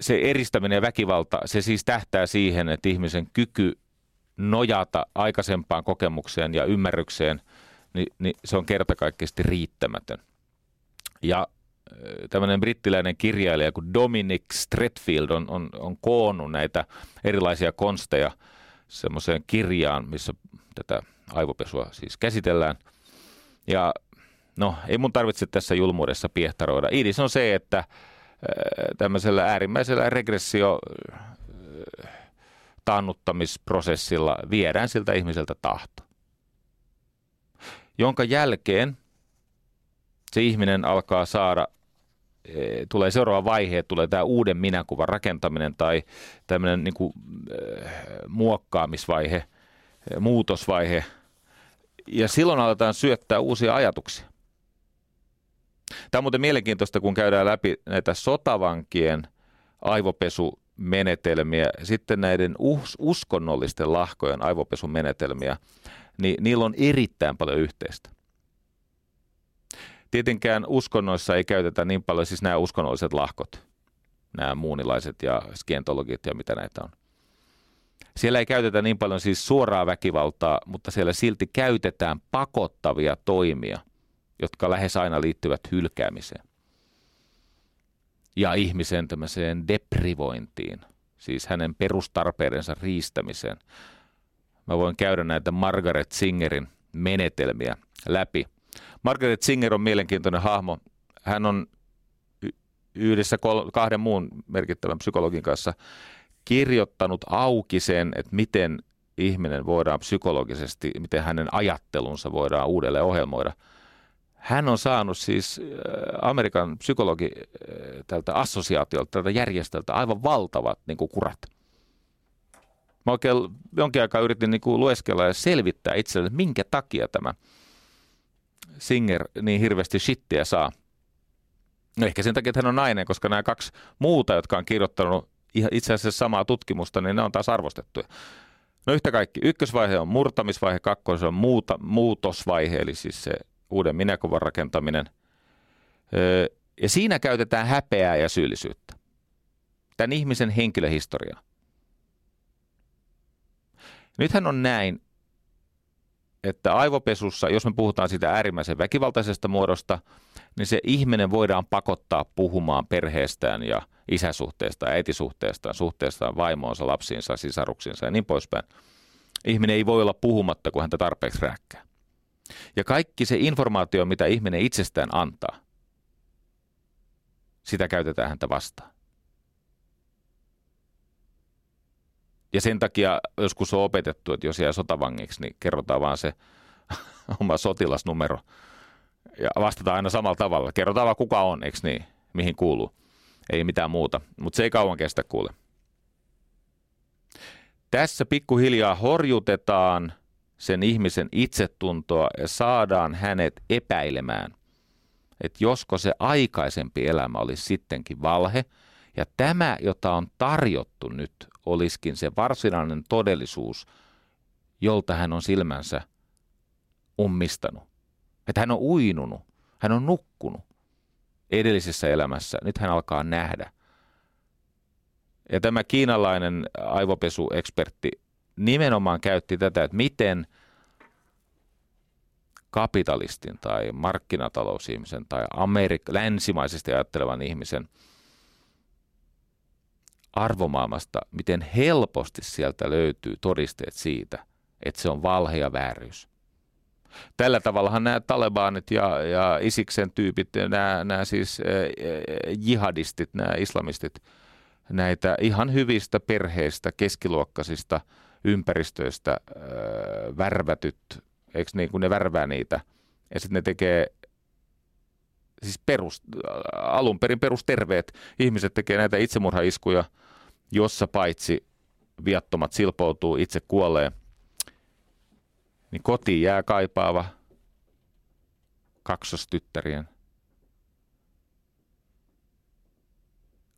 se eristäminen ja väkivalta, se siis tähtää siihen, että ihmisen kyky nojata aikaisempaan kokemukseen ja ymmärrykseen niin, niin se on kertakaikkisesti riittämätön. Ja tämmöinen brittiläinen kirjailija kuin Dominic Stretfield on, on, on koonnut näitä erilaisia konsteja semmoiseen kirjaan, missä tätä aivopesua siis käsitellään. Ja no, ei mun tarvitse tässä julmuudessa piehtaroida. Idis on se, että tämmöisellä äärimmäisellä regressio taannuttamisprosessilla viedään siltä ihmiseltä tahto. Jonka jälkeen se ihminen alkaa saada, e, tulee seuraava vaihe, tulee tämä uuden minäkuvan rakentaminen tai tämmöinen niin kuin, muokkaamisvaihe, e, muutosvaihe. Ja silloin aletaan syöttää uusia ajatuksia. Tämä on muuten mielenkiintoista, kun käydään läpi näitä sotavankien aivopesumenetelmiä, sitten näiden us- uskonnollisten lahkojen aivopesumenetelmiä, niin niillä on erittäin paljon yhteistä. Tietenkään uskonnoissa ei käytetä niin paljon, siis nämä uskonnolliset lahkot, nämä muunilaiset ja skientologit ja mitä näitä on. Siellä ei käytetä niin paljon siis suoraa väkivaltaa, mutta siellä silti käytetään pakottavia toimia, jotka lähes aina liittyvät hylkäämiseen. Ja ihmisen tämmöiseen deprivointiin, siis hänen perustarpeidensa riistämiseen. Mä voin käydä näitä Margaret Singerin menetelmiä läpi. Margaret Singer on mielenkiintoinen hahmo. Hän on yhdessä kahden muun merkittävän psykologin kanssa kirjoittanut auki sen, että miten ihminen voidaan psykologisesti, miten hänen ajattelunsa voidaan uudelleen ohjelmoida – hän on saanut siis äh, Amerikan psykologi äh, tältä assosiaatiolta, tältä järjestöltä aivan valtavat niin kuin kurat. Mä oikein jonkin aikaa yritin niin kuin lueskella ja selvittää itselleni, minkä takia tämä Singer niin hirveästi shittiä saa. No ehkä sen takia, että hän on nainen, koska nämä kaksi muuta, jotka on kirjoittanut itse asiassa samaa tutkimusta, niin ne on taas arvostettuja. No yhtä kaikki, ykkösvaihe on murtamisvaihe, kakkosvaihe on muuta, muutosvaihe, eli siis se uuden minäkuvan rakentaminen. Ja siinä käytetään häpeää ja syyllisyyttä. Tämän ihmisen henkilöhistoria. Nythän on näin, että aivopesussa, jos me puhutaan siitä äärimmäisen väkivaltaisesta muodosta, niin se ihminen voidaan pakottaa puhumaan perheestään ja isäsuhteesta, äitisuhteestaan, suhteestaan vaimoonsa, lapsiinsa, sisaruksiinsa ja niin poispäin. Ihminen ei voi olla puhumatta, kun häntä tarpeeksi rääkkää. Ja kaikki se informaatio, mitä ihminen itsestään antaa, sitä käytetään häntä vastaan. Ja sen takia joskus on opetettu, että jos jää sotavangiksi, niin kerrotaan vaan se oma sotilasnumero. Ja vastataan aina samalla tavalla. Kerrotaan vaan kuka on, eikö niin? Mihin kuuluu. Ei mitään muuta. Mutta se ei kauan kestä kuule. Tässä pikkuhiljaa horjutetaan sen ihmisen itsetuntoa ja saadaan hänet epäilemään, että josko se aikaisempi elämä olisi sittenkin valhe, ja tämä, jota on tarjottu nyt, olisikin se varsinainen todellisuus, jolta hän on silmänsä ummistanut. Että hän on uinunut, hän on nukkunut edellisessä elämässä, nyt hän alkaa nähdä. Ja tämä kiinalainen aivopesuekspertti nimenomaan käytti tätä, että miten kapitalistin tai markkinatalousihmisen tai Amerik- länsimaisesti ajattelevan ihmisen arvomaailmasta, miten helposti sieltä löytyy todisteet siitä, että se on valhe ja vääryys. Tällä tavallahan nämä talebanit ja, ja Isiksen tyypit, nämä, nämä siis jihadistit, nämä islamistit, näitä ihan hyvistä perheistä, keskiluokkaisista – ympäristöistä äh, värvätyt, eikö niin, kun ne värvää niitä, ja sitten ne tekee siis perus, alun perin perusterveet ihmiset tekee näitä itsemurhaiskuja, jossa paitsi viattomat silpoutuu, itse kuolee, niin kotiin jää kaipaava kaksostyttärien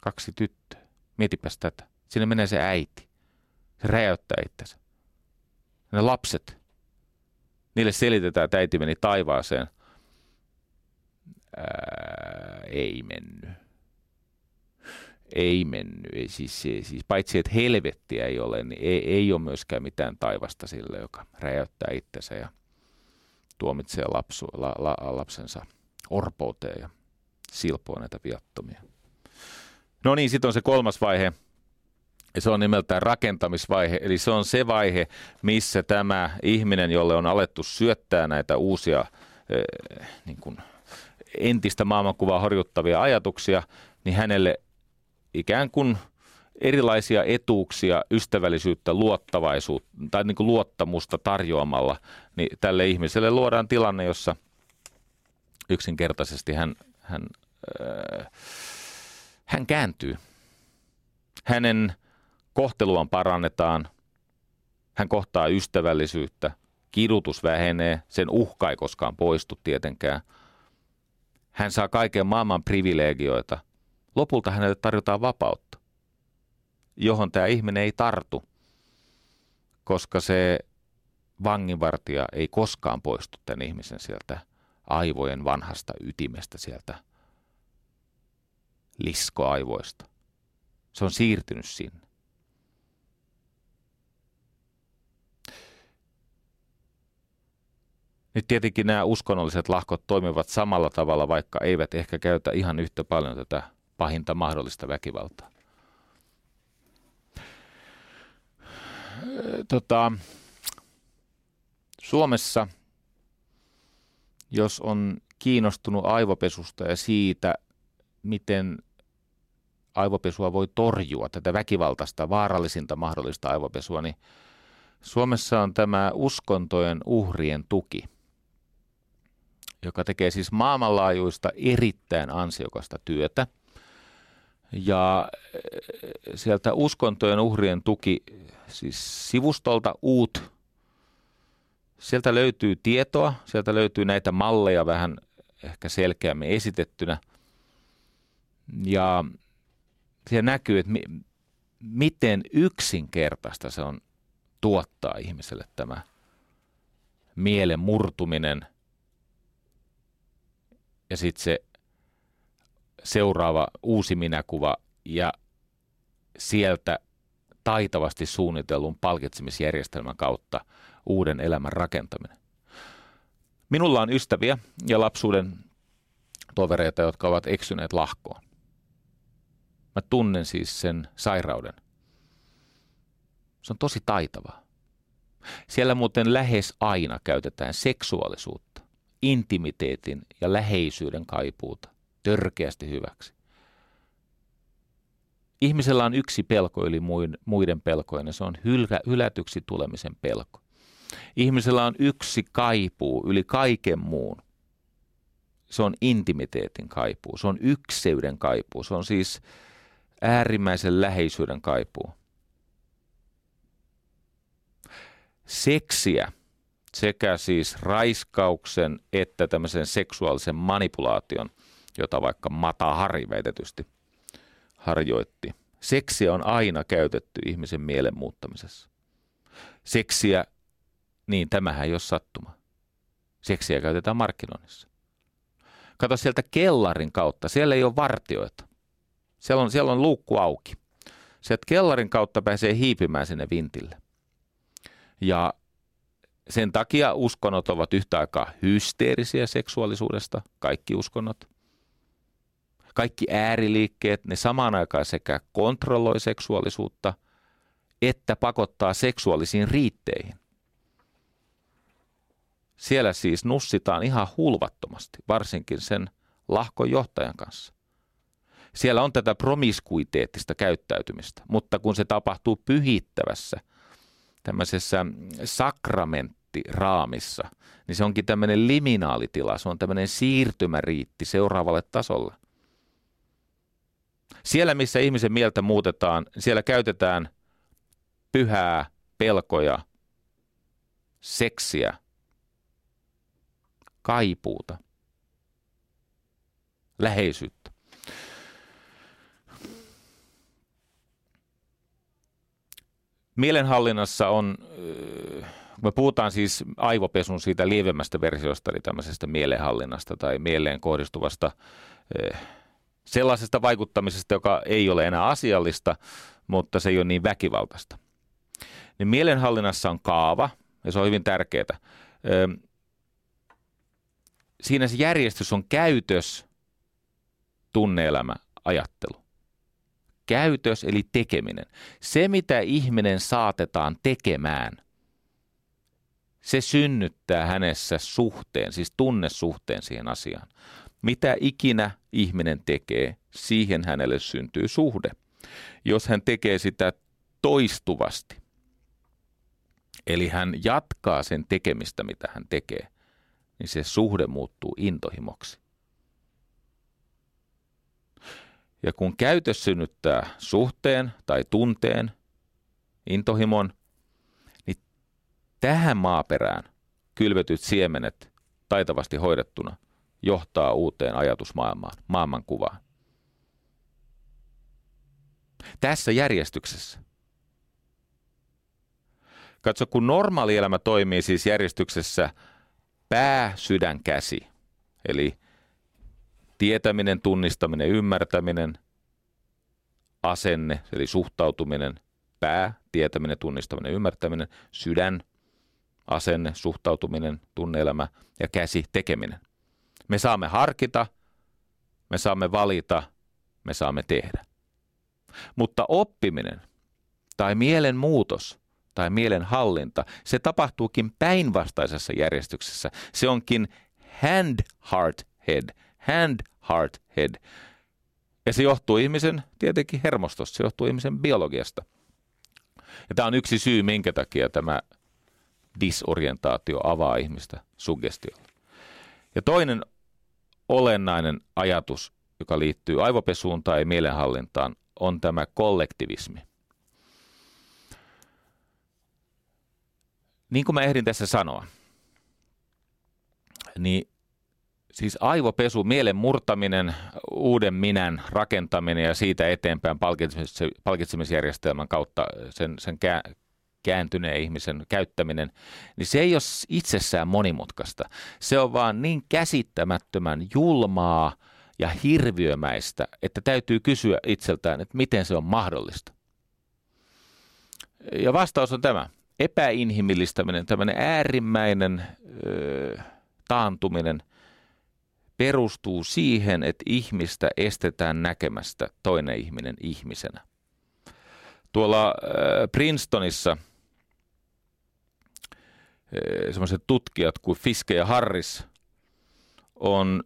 kaksi tyttöä. Mietipäs tätä. Sinne menee se äiti. Se räjäyttää itsensä. Ne lapset, niille selitetään, että äiti meni taivaaseen. Ää, ei mennyt. Ei mennyt. Ei, siis, siis, paitsi, että helvettiä ei ole, niin ei, ei ole myöskään mitään taivasta sille, joka räjäyttää itsensä. Ja tuomitsee lapsu, la, la, lapsensa orpouteen ja silpoo näitä viattomia. No niin, sitten on se kolmas vaihe, se on nimeltään rakentamisvaihe, eli se on se vaihe, missä tämä ihminen, jolle on alettu syöttää näitä uusia äh, niin kuin entistä maailmankuvaa horjuttavia ajatuksia, niin hänelle ikään kuin erilaisia etuuksia, ystävällisyyttä, luottavaisuutta tai niin kuin luottamusta tarjoamalla, niin tälle ihmiselle luodaan tilanne, jossa yksinkertaisesti hän, hän, äh, hän kääntyy. Hänen kohteluaan parannetaan, hän kohtaa ystävällisyyttä, kidutus vähenee, sen uhka ei koskaan poistu tietenkään. Hän saa kaiken maailman privilegioita. Lopulta hänelle tarjotaan vapautta, johon tämä ihminen ei tartu, koska se vanginvartija ei koskaan poistu tämän ihmisen sieltä aivojen vanhasta ytimestä, sieltä liskoaivoista. Se on siirtynyt sinne. Nyt tietenkin nämä uskonnolliset lahkot toimivat samalla tavalla, vaikka eivät ehkä käytä ihan yhtä paljon tätä pahinta mahdollista väkivaltaa. Tota, Suomessa, jos on kiinnostunut aivopesusta ja siitä, miten aivopesua voi torjua, tätä väkivaltaista, vaarallisinta mahdollista aivopesua, niin Suomessa on tämä uskontojen uhrien tuki – joka tekee siis maailmanlaajuista erittäin ansiokasta työtä. Ja eh, sieltä uskontojen uhrien tuki, siis sivustolta uut, sieltä löytyy tietoa, sieltä löytyy näitä malleja vähän ehkä selkeämmin esitettynä. Ja siellä näkyy, että mi- miten yksinkertaista se on tuottaa ihmiselle tämä mielen murtuminen – ja sitten se seuraava uusi minäkuva ja sieltä taitavasti suunnitellun palkitsemisjärjestelmän kautta uuden elämän rakentaminen. Minulla on ystäviä ja lapsuuden tovereita, jotka ovat eksyneet lahkoon. Mä tunnen siis sen sairauden. Se on tosi taitavaa. Siellä muuten lähes aina käytetään seksuaalisuutta intimiteetin ja läheisyyden kaipuuta törkeästi hyväksi. Ihmisellä on yksi pelko yli muiden pelkojen ja se on hylä, hylätyksi tulemisen pelko. Ihmisellä on yksi kaipuu yli kaiken muun. Se on intimiteetin kaipuu, se on ykseyden kaipuu, se on siis äärimmäisen läheisyyden kaipuu. Seksiä sekä siis raiskauksen että tämmöisen seksuaalisen manipulaation, jota vaikka Mata Hari väitetysti harjoitti. Seksiä on aina käytetty ihmisen mielen muuttamisessa. Seksiä, niin tämähän ei ole sattuma. Seksiä käytetään markkinoinnissa. Kato sieltä kellarin kautta, siellä ei ole vartioita. Siellä on, siellä on luukku auki. Sieltä kellarin kautta pääsee hiipimään sinne vintille. Ja sen takia uskonnot ovat yhtä aikaa hysteerisiä seksuaalisuudesta, kaikki uskonnot. Kaikki ääriliikkeet, ne samaan aikaan sekä kontrolloi seksuaalisuutta, että pakottaa seksuaalisiin riitteihin. Siellä siis nussitaan ihan hulvattomasti, varsinkin sen lahkon johtajan kanssa. Siellä on tätä promiskuiteettista käyttäytymistä, mutta kun se tapahtuu pyhittävässä, tämmöisessä sakrament raamissa, niin se onkin tämmöinen liminaalitila, se on tämmöinen siirtymäriitti seuraavalle tasolle. Siellä, missä ihmisen mieltä muutetaan, siellä käytetään pyhää, pelkoja, seksiä, kaipuuta, läheisyyttä. Mielenhallinnassa on me puhutaan siis aivopesun siitä lievemmästä versiosta, eli tämmöisestä mielenhallinnasta tai mieleen kohdistuvasta eh, sellaisesta vaikuttamisesta, joka ei ole enää asiallista, mutta se ei ole niin väkivaltaista. Niin mielenhallinnassa on kaava, ja se on hyvin tärkeää. siinä se järjestys on käytös, tunneelämä, ajattelu. Käytös eli tekeminen. Se, mitä ihminen saatetaan tekemään, se synnyttää hänessä suhteen, siis tunnesuhteen siihen asiaan. Mitä ikinä ihminen tekee, siihen hänelle syntyy suhde. Jos hän tekee sitä toistuvasti, eli hän jatkaa sen tekemistä, mitä hän tekee, niin se suhde muuttuu intohimoksi. Ja kun käytös synnyttää suhteen tai tunteen, intohimon, niin tähän maaperään kylvetyt siemenet taitavasti hoidettuna johtaa uuteen ajatusmaailmaan, maailmankuvaan. Tässä järjestyksessä. Katso, kun normaali elämä toimii siis järjestyksessä pää, sydän, käsi, eli tietäminen, tunnistaminen, ymmärtäminen, asenne, eli suhtautuminen, pää, tietäminen, tunnistaminen, ymmärtäminen, sydän, asenne, suhtautuminen, tunneelämä ja käsi, tekeminen. Me saamme harkita, me saamme valita, me saamme tehdä. Mutta oppiminen tai mielen muutos tai mielen hallinta, se tapahtuukin päinvastaisessa järjestyksessä. Se onkin hand, heart, head. Hand, heart, head. Ja se johtuu ihmisen tietenkin hermostosta, se johtuu ihmisen biologiasta. Ja tämä on yksi syy, minkä takia tämä disorientaatio avaa ihmistä suggestiolle. Ja toinen olennainen ajatus, joka liittyy aivopesuun tai mielenhallintaan, on tämä kollektivismi. Niin kuin mä ehdin tässä sanoa, niin siis aivopesu, mielen murtaminen, uuden minän rakentaminen ja siitä eteenpäin palkitsemisjärjestelmän kautta sen, sen kääntyneen ihmisen käyttäminen, niin se ei ole itsessään monimutkaista. Se on vaan niin käsittämättömän julmaa ja hirviömäistä, että täytyy kysyä itseltään, että miten se on mahdollista. Ja vastaus on tämä. Epäinhimillistäminen, tämmöinen äärimmäinen ö, taantuminen perustuu siihen, että ihmistä estetään näkemästä toinen ihminen ihmisenä. Tuolla äh, Princetonissa – semmoiset tutkijat kuin Fiske ja Harris on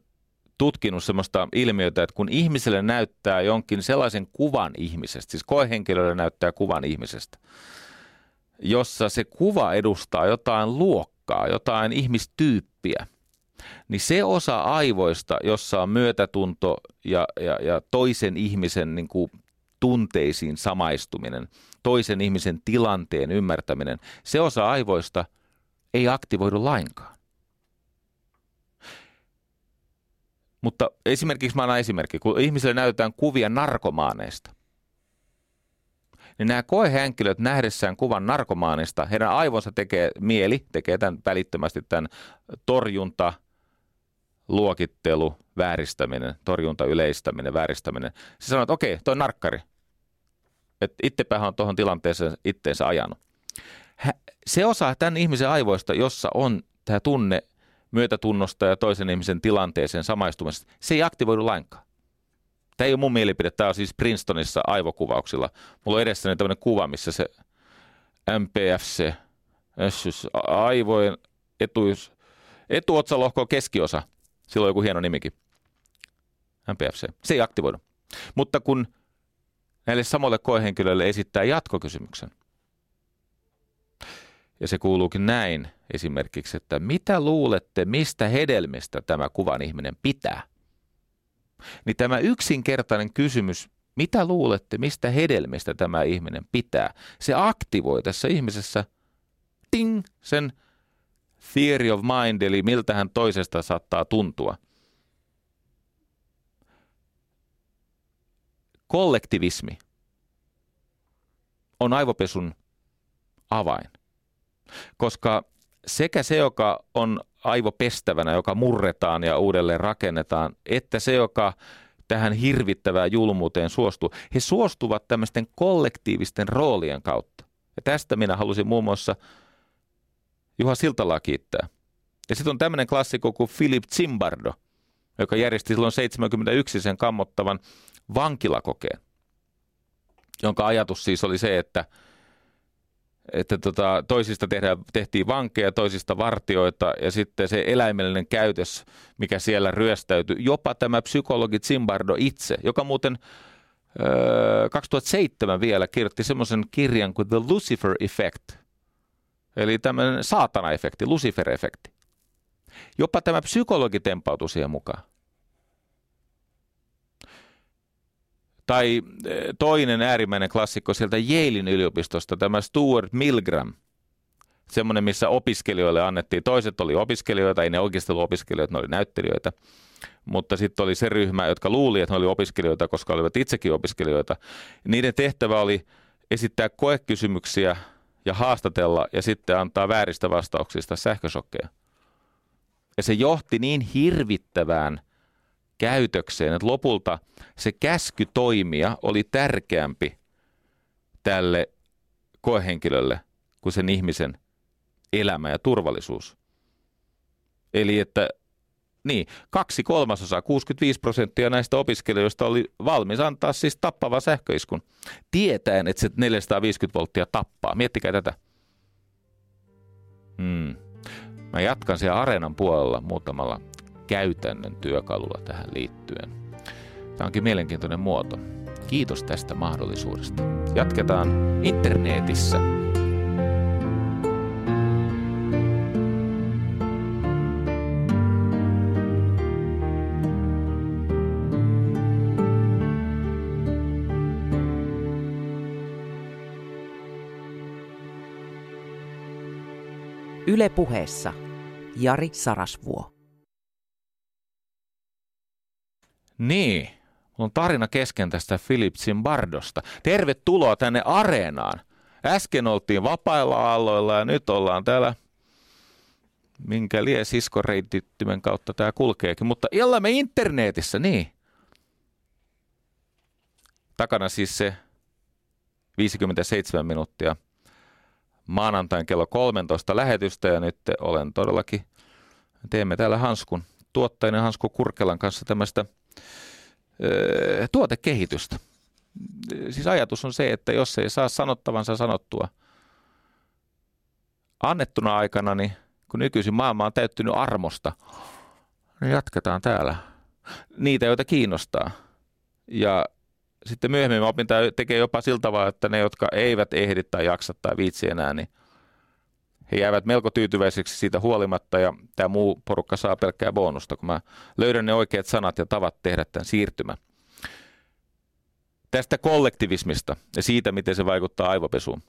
tutkinut semmoista ilmiötä, että kun ihmiselle näyttää jonkin sellaisen kuvan ihmisestä, siis koehenkilölle näyttää kuvan ihmisestä, jossa se kuva edustaa jotain luokkaa, jotain ihmistyyppiä, niin se osa aivoista, jossa on myötätunto ja, ja, ja toisen ihmisen niin kuin tunteisiin samaistuminen, toisen ihmisen tilanteen ymmärtäminen, se osa aivoista – ei aktivoidu lainkaan. Mutta esimerkiksi mä annan esimerkki, kun ihmisille näytetään kuvia narkomaaneista, niin nämä koehenkilöt nähdessään kuvan narkomaanista, heidän aivonsa tekee, mieli tekee tämän välittömästi tämän torjunta, luokittelu, vääristäminen, torjunta, yleistäminen, vääristäminen. Se sanoo, että okei, toi narkkari. Että itsepähän on tuohon tilanteeseen itteensä ajanut se osa tämän ihmisen aivoista, jossa on tämä tunne myötätunnosta ja toisen ihmisen tilanteeseen samaistumisesta, se ei aktivoidu lainkaan. Tämä ei ole mun mielipide, tämä on siis Princetonissa aivokuvauksilla. Mulla on edessäni tämmöinen kuva, missä se MPFC, aivojen etuis, etuotsalohko keskiosa, sillä on joku hieno nimikin. MPFC. Se ei aktivoidu. Mutta kun näille samoille koehenkilöille esittää jatkokysymyksen – ja se kuuluukin näin esimerkiksi, että mitä luulette, mistä hedelmistä tämä kuvan ihminen pitää? Niin tämä yksinkertainen kysymys, mitä luulette, mistä hedelmistä tämä ihminen pitää, se aktivoi tässä ihmisessä ting, sen theory of mind, eli miltä hän toisesta saattaa tuntua. Kollektivismi on aivopesun avain koska sekä se, joka on aivopestävänä, joka murretaan ja uudelleen rakennetaan, että se, joka tähän hirvittävään julmuuteen suostuu, he suostuvat tämmöisten kollektiivisten roolien kautta. Ja tästä minä halusin muun muassa Juha Siltalaa kiittää. Ja sitten on tämmöinen klassikko kuin Philip Zimbardo, joka järjesti silloin 71 sen kammottavan vankilakokeen, jonka ajatus siis oli se, että, että tota, toisista tehdään, tehtiin vankeja, toisista vartioita ja sitten se eläimellinen käytös, mikä siellä ryöstäytyi, jopa tämä psykologi Zimbardo itse, joka muuten 2007 vielä kirjoitti semmoisen kirjan kuin The Lucifer Effect, eli tämmöinen saatana-efekti, Lucifer-efekti. Jopa tämä psykologi tempautui siihen mukaan. Tai toinen äärimmäinen klassikko sieltä Yalein yliopistosta, tämä Stuart Milgram. Semmoinen, missä opiskelijoille annettiin, toiset oli opiskelijoita, ei ne oikeasti ollut opiskelijoita, ne oli näyttelijöitä – mutta sitten oli se ryhmä, jotka luuli, että ne oli opiskelijoita, koska olivat itsekin opiskelijoita. Niiden tehtävä oli esittää koekysymyksiä ja haastatella ja sitten antaa vääristä vastauksista sähkösokkeja. Ja se johti niin hirvittävään käytökseen, että lopulta se käsky toimia oli tärkeämpi tälle koehenkilölle kuin sen ihmisen elämä ja turvallisuus. Eli että niin, kaksi kolmasosaa, 65 prosenttia näistä opiskelijoista oli valmis antaa siis tappava sähköiskun, tietäen, että se 450 volttia tappaa. Miettikää tätä. Hmm. Mä jatkan siellä areenan puolella muutamalla käytännön työkalulla tähän liittyen. Tämä onkin mielenkiintoinen muoto. Kiitos tästä mahdollisuudesta. Jatketaan internetissä. Yle puheessa Jari Sarasvuo. Niin, on tarina kesken tästä Philip Zimbardosta. Tervetuloa tänne areenaan. Äsken oltiin vapailla aloilla ja nyt ollaan täällä, minkä lie siskoreitittimen kautta tämä kulkeekin. Mutta me internetissä, niin. Takana siis se 57 minuuttia maanantain kello 13 lähetystä ja nyt olen todellakin, teemme täällä Hanskun, tuottajinen Hansku Kurkelan kanssa tämmöistä ö, tuotekehitystä. Siis ajatus on se, että jos ei saa sanottavansa sanottua annettuna aikana, niin kun nykyisin maailma on täyttynyt armosta, niin jatketaan täällä. Niitä, joita kiinnostaa. Ja sitten myöhemmin mä opin, tekee jopa sillä tavalla, että ne, jotka eivät ehdi tai jaksa tai viitsi enää, niin he jäävät melko tyytyväiseksi siitä huolimatta ja tämä muu porukka saa pelkkää bonusta, kun mä löydän ne oikeat sanat ja tavat tehdä tämän siirtymän. Tästä kollektivismista ja siitä, miten se vaikuttaa aivopesuun.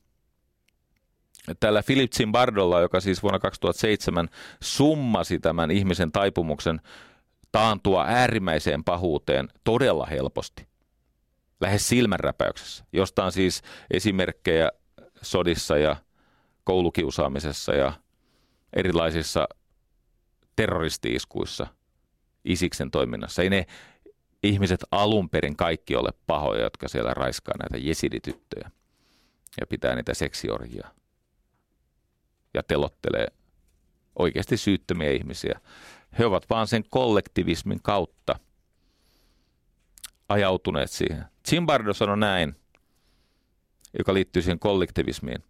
Tällä Philip Zimbardolla, joka siis vuonna 2007 summasi tämän ihmisen taipumuksen taantua äärimmäiseen pahuuteen todella helposti – lähes silmänräpäyksessä, josta on siis esimerkkejä sodissa ja koulukiusaamisessa ja erilaisissa terroristiiskuissa Isiksen toiminnassa. Ei ne ihmiset alun perin kaikki ole pahoja, jotka siellä raiskaa näitä jesidityttöjä ja pitää niitä seksiorjia ja telottelee oikeasti syyttömiä ihmisiä. He ovat vaan sen kollektivismin kautta ajautuneet siihen. Zimbardo sanoi näin, joka liittyy siihen kollektivismiin.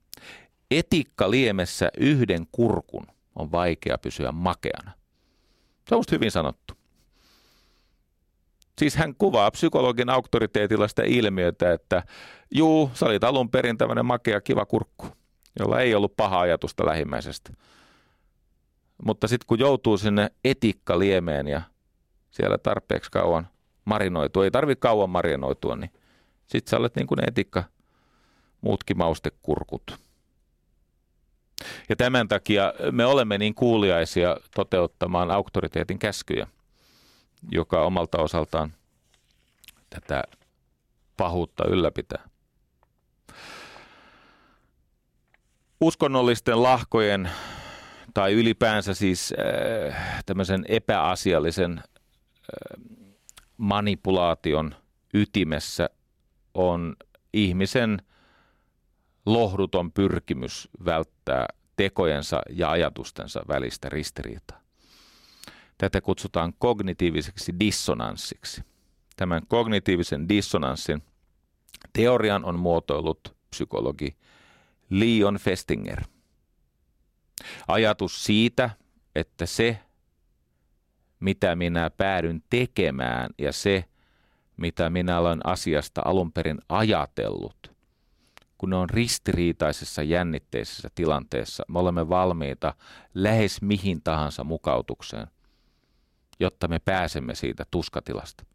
Etikka liemessä yhden kurkun on vaikea pysyä makeana. Se on hyvin sanottu. Siis hän kuvaa psykologin auktoriteetilla sitä ilmiötä, että juu, sä olit alun perin tämmöinen makea kiva kurkku, jolla ei ollut paha ajatusta lähimmäisestä. Mutta sitten kun joutuu sinne etikka liemeen ja siellä tarpeeksi kauan marinoitua, ei tarvitse kauan marinoitua, niin sitten sä olet niin kuin etikka, muutkin maustekurkut. Ja tämän takia me olemme niin kuuliaisia toteuttamaan auktoriteetin käskyjä, joka omalta osaltaan tätä pahuutta ylläpitää. Uskonnollisten lahkojen tai ylipäänsä siis äh, tämmöisen epäasiallisen äh, manipulaation ytimessä on ihmisen lohduton pyrkimys välttää tekojensa ja ajatustensa välistä ristiriitaa. Tätä kutsutaan kognitiiviseksi dissonanssiksi. Tämän kognitiivisen dissonanssin teorian on muotoillut psykologi Leon Festinger. Ajatus siitä, että se, mitä minä päädyn tekemään ja se, mitä minä olen asiasta alun perin ajatellut, kun ne on ristiriitaisessa jännitteisessä tilanteessa, me olemme valmiita lähes mihin tahansa mukautukseen, jotta me pääsemme siitä tuskatilasta.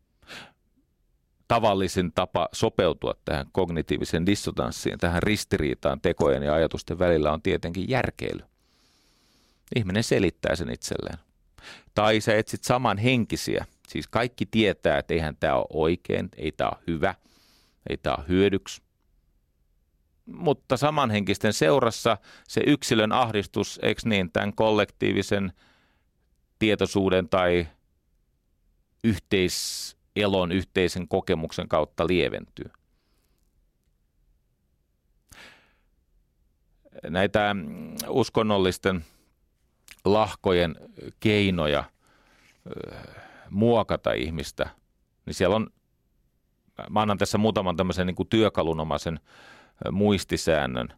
Tavallisin tapa sopeutua tähän kognitiiviseen dissonanssiin, tähän ristiriitaan tekojen ja ajatusten välillä on tietenkin järkeily. Ihminen selittää sen itselleen. Tai sä etsit samanhenkisiä, siis kaikki tietää, että eihän tämä ole oikein, ei tämä ole hyvä, ei tämä ole hyödyksi, mutta samanhenkisten seurassa se yksilön ahdistus, eikö niin, tämän kollektiivisen tietoisuuden tai yhteiselon, yhteisen kokemuksen kautta lieventyy. Näitä uskonnollisten lahkojen keinoja muokata ihmistä, niin siellä on, mä annan tässä muutaman tämmöisen niin kuin työkalunomaisen muistisäännön.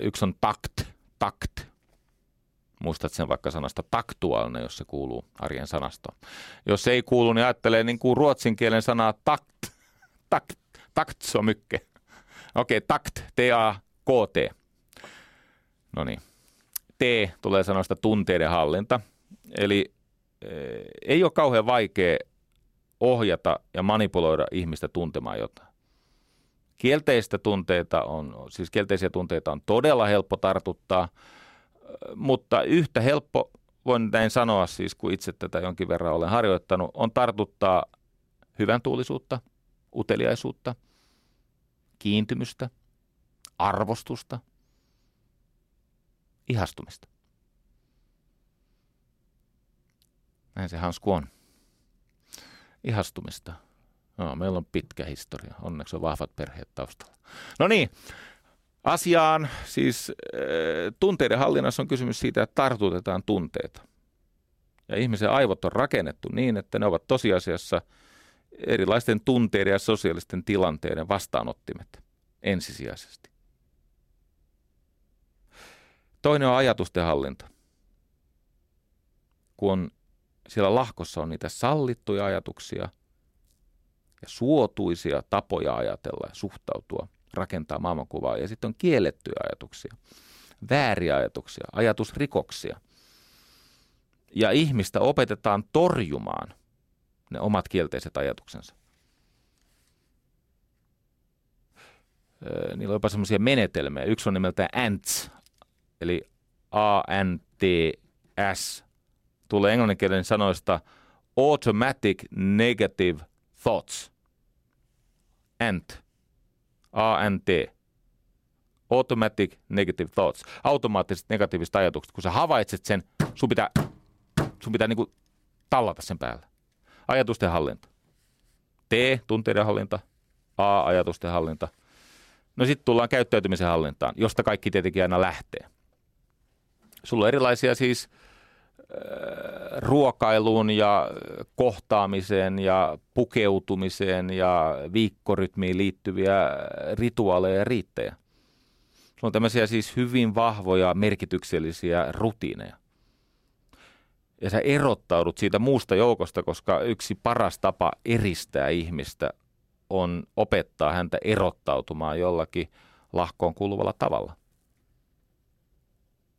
Yksi on takt, takt. Muistat sen vaikka sanasta taktuaalinen, jos se kuuluu arjen sanastoon. Jos se ei kuulu, niin ajattelee niin kuin ruotsin kielen sanaa takt, takt, takt so mykke. Okei, okay, takt, T-A-K-T. No niin. T tulee sanoista tunteiden hallinta. Eli ei ole kauhean vaikea ohjata ja manipuloida ihmistä tuntemaan jotain. Kielteistä tunteita on, siis kielteisiä tunteita on todella helppo tartuttaa, mutta yhtä helppo, voin näin sanoa siis, kun itse tätä jonkin verran olen harjoittanut, on tartuttaa hyvän tuulisuutta, uteliaisuutta, kiintymystä, arvostusta, ihastumista. Näin se hansku on. Ihastumista. No, meillä on pitkä historia. Onneksi on vahvat perheet taustalla. No niin, asiaan. Siis äh, tunteiden hallinnassa on kysymys siitä, että tartutetaan tunteita. Ja ihmisen aivot on rakennettu niin, että ne ovat tosiasiassa erilaisten tunteiden ja sosiaalisten tilanteiden vastaanottimet ensisijaisesti. Toinen on ajatusten hallinta. Kun siellä lahkossa on niitä sallittuja ajatuksia ja suotuisia tapoja ajatella ja suhtautua, rakentaa maailmankuvaa. Ja sitten on kiellettyjä ajatuksia, vääriä ajatuksia, ajatusrikoksia. Ja ihmistä opetetaan torjumaan ne omat kielteiset ajatuksensa. Niillä on jopa semmoisia menetelmiä. Yksi on nimeltään ANTS, eli A-N-T-S, tulee englanninkielen sanoista Automatic Negative Thoughts. ANT. A-N-T. Automatic Negative Thoughts. Automaattiset negatiiviset ajatukset. Kun sä havaitset sen, sun pitää, sun pitää niinku tallata sen päälle. Ajatusten hallinta. T, tunteiden hallinta. A, ajatusten hallinta. No sitten tullaan käyttäytymisen hallintaan, josta kaikki tietenkin aina lähtee. Sulla on erilaisia siis ruokailuun ja kohtaamiseen ja pukeutumiseen ja viikkorytmiin liittyviä rituaaleja ja riittejä. Se on tämmöisiä siis hyvin vahvoja, merkityksellisiä rutiineja. Ja sä erottaudut siitä muusta joukosta, koska yksi paras tapa eristää ihmistä on opettaa häntä erottautumaan jollakin lahkoon kuuluvalla tavalla.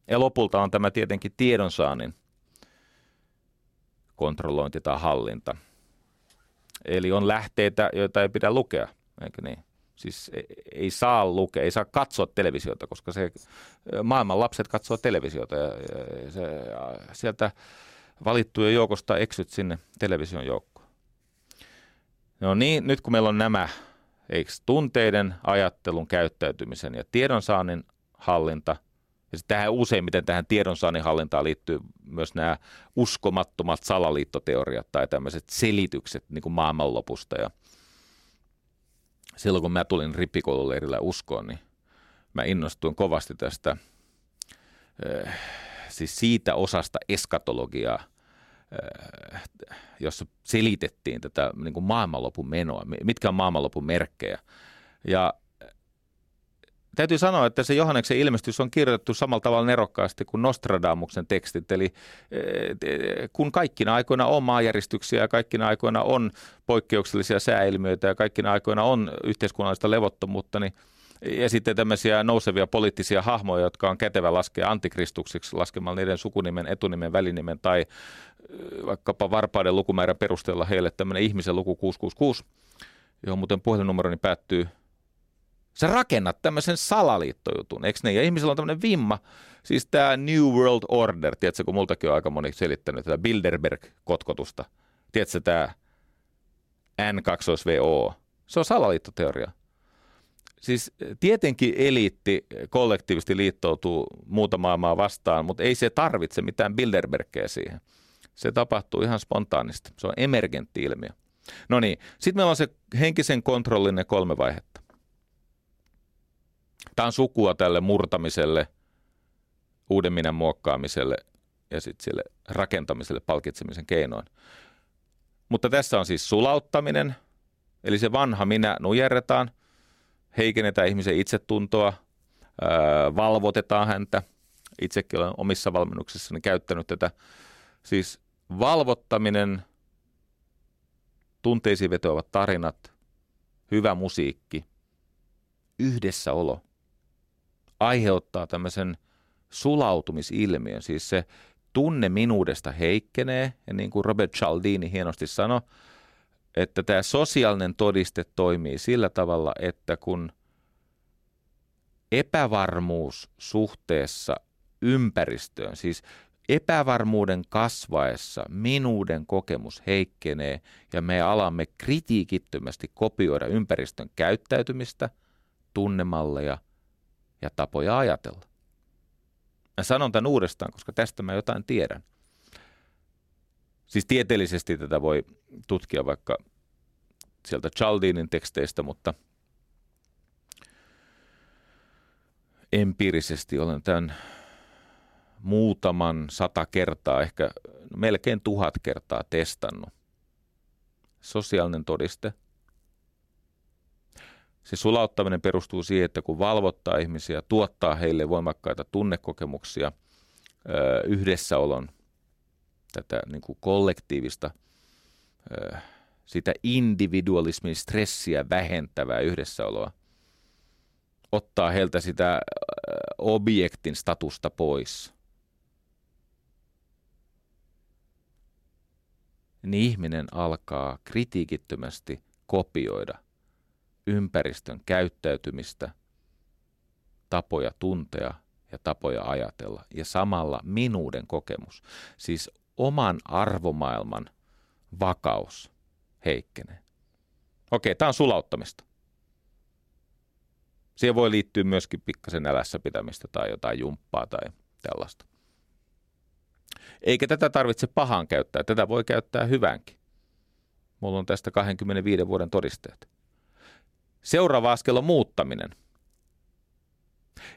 Ja lopulta on tämä tietenkin tiedonsaannin kontrollointi tai hallinta. Eli on lähteitä, joita ei pidä lukea, eikö niin? Siis ei saa lukea, ei saa katsoa televisiota, koska se, maailman lapset katsoo televisiota ja, ja se, ja sieltä valittujen joukosta eksyt sinne television joukkoon. No niin, nyt kun meillä on nämä eikö, tunteiden, ajattelun, käyttäytymisen ja tiedonsaannin hallinta – ja tähän useimmiten tähän tiedonsaannin hallintaan liittyy myös nämä uskomattomat salaliittoteoriat tai tämmöiset selitykset niin kuin maailmanlopusta. Ja silloin kun mä tulin rippikoululeirillä uskoon, niin mä innostuin kovasti tästä siis siitä osasta eskatologiaa, jossa selitettiin tätä niin kuin maailmanlopun menoa, mitkä on maailmanlopun merkkejä. Ja täytyy sanoa, että se Johanneksen ilmestys on kirjoitettu samalla tavalla nerokkaasti kuin Nostradamuksen tekstit. Eli kun kaikkina aikoina on maanjäristyksiä ja kaikkina aikoina on poikkeuksellisia sääilmiöitä ja kaikkina aikoina on yhteiskunnallista levottomuutta, niin ja sitten tämmöisiä nousevia poliittisia hahmoja, jotka on kätevä laskea antikristuksiksi laskemalla niiden sukunimen, etunimen, välinimen tai vaikkapa varpaiden lukumäärän perusteella heille tämmöinen ihmisen luku 666, johon muuten puhelinnumeroni päättyy Sä rakennat tämmöisen salaliittojutun, eikö niin? Ja ihmisellä on tämmöinen vimma, siis tämä New World Order, tiedätkö, kun multakin on aika moni selittänyt tätä Bilderberg-kotkotusta. Tiedätkö, tämä N2VO, se on salaliittoteoria. Siis tietenkin eliitti kollektiivisesti liittoutuu muuta maailmaa vastaan, mutta ei se tarvitse mitään Bilderbergia siihen. Se tapahtuu ihan spontaanisti. Se on emergentti ilmiö. No niin, sitten meillä on se henkisen kontrollin ne kolme vaihetta. Tämä on sukua tälle murtamiselle, uuden minän muokkaamiselle ja sitten sille rakentamiselle palkitsemisen keinoin. Mutta tässä on siis sulauttaminen, eli se vanha minä nujerretaan, heikennetään ihmisen itsetuntoa, valvotetaan häntä. Itsekin olen omissa valmennuksissani käyttänyt tätä. Siis valvottaminen, tunteisiin vetoavat tarinat, hyvä musiikki, yhdessäolo aiheuttaa tämmöisen sulautumisilmiön. Siis se tunne minuudesta heikkenee, ja niin kuin Robert Cialdini hienosti sanoi, että tämä sosiaalinen todiste toimii sillä tavalla, että kun epävarmuus suhteessa ympäristöön, siis epävarmuuden kasvaessa minuuden kokemus heikkenee ja me alamme kritiikittömästi kopioida ympäristön käyttäytymistä, tunnemalleja ja tapoja ajatella. Mä sanon tämän uudestaan, koska tästä mä jotain tiedän. Siis tieteellisesti tätä voi tutkia vaikka sieltä Chaldinin teksteistä, mutta empiirisesti olen tämän muutaman sata kertaa, ehkä melkein tuhat kertaa testannut. Sosiaalinen todiste. Se sulauttaminen perustuu siihen, että kun valvottaa ihmisiä, tuottaa heille voimakkaita tunnekokemuksia, yhdessäolon, tätä niin kuin kollektiivista, sitä individualismin stressiä vähentävää yhdessäoloa, ottaa heiltä sitä objektin statusta pois – niin ihminen alkaa kritiikittömästi kopioida ympäristön käyttäytymistä, tapoja tuntea ja tapoja ajatella ja samalla minuuden kokemus, siis oman arvomaailman vakaus heikkenee. Okei, tämä on sulauttamista. Siihen voi liittyä myöskin pikkasen älässä pitämistä tai jotain jumppaa tai tällaista. Eikä tätä tarvitse pahaan käyttää, tätä voi käyttää hyvänkin. Mulla on tästä 25 vuoden todisteet. Seuraava askel on muuttaminen.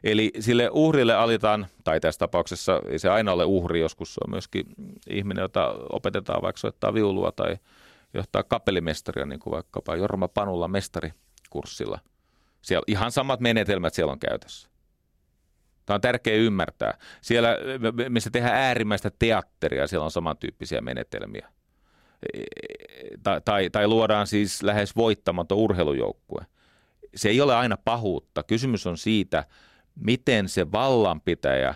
Eli sille uhrille alitaan, tai tässä tapauksessa ei se aina ole uhri, joskus se on myöskin ihminen, jota opetetaan vaikka soittaa viulua tai johtaa kapellimestaria, niin kuin vaikkapa Jorma Panulla mestarikurssilla. Siellä ihan samat menetelmät siellä on käytössä. Tämä on tärkeää ymmärtää. Siellä, missä tehdään äärimmäistä teatteria, siellä on samantyyppisiä menetelmiä. Tai, tai, tai luodaan siis lähes voittamaton urheilujoukkue. Se ei ole aina pahuutta. Kysymys on siitä, miten se vallanpitäjä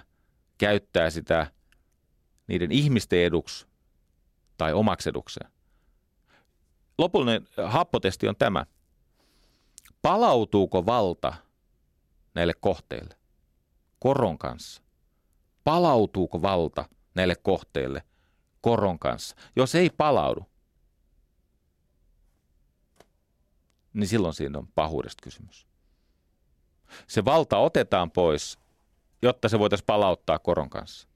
käyttää sitä niiden ihmisten eduksi tai omaksi edukseen. Lopullinen happotesti on tämä. Palautuuko valta näille kohteille? koron kanssa? Palautuuko valta näille kohteille koron kanssa? Jos ei palaudu, niin silloin siinä on pahuudesta kysymys. Se valta otetaan pois, jotta se voitaisiin palauttaa koron kanssa.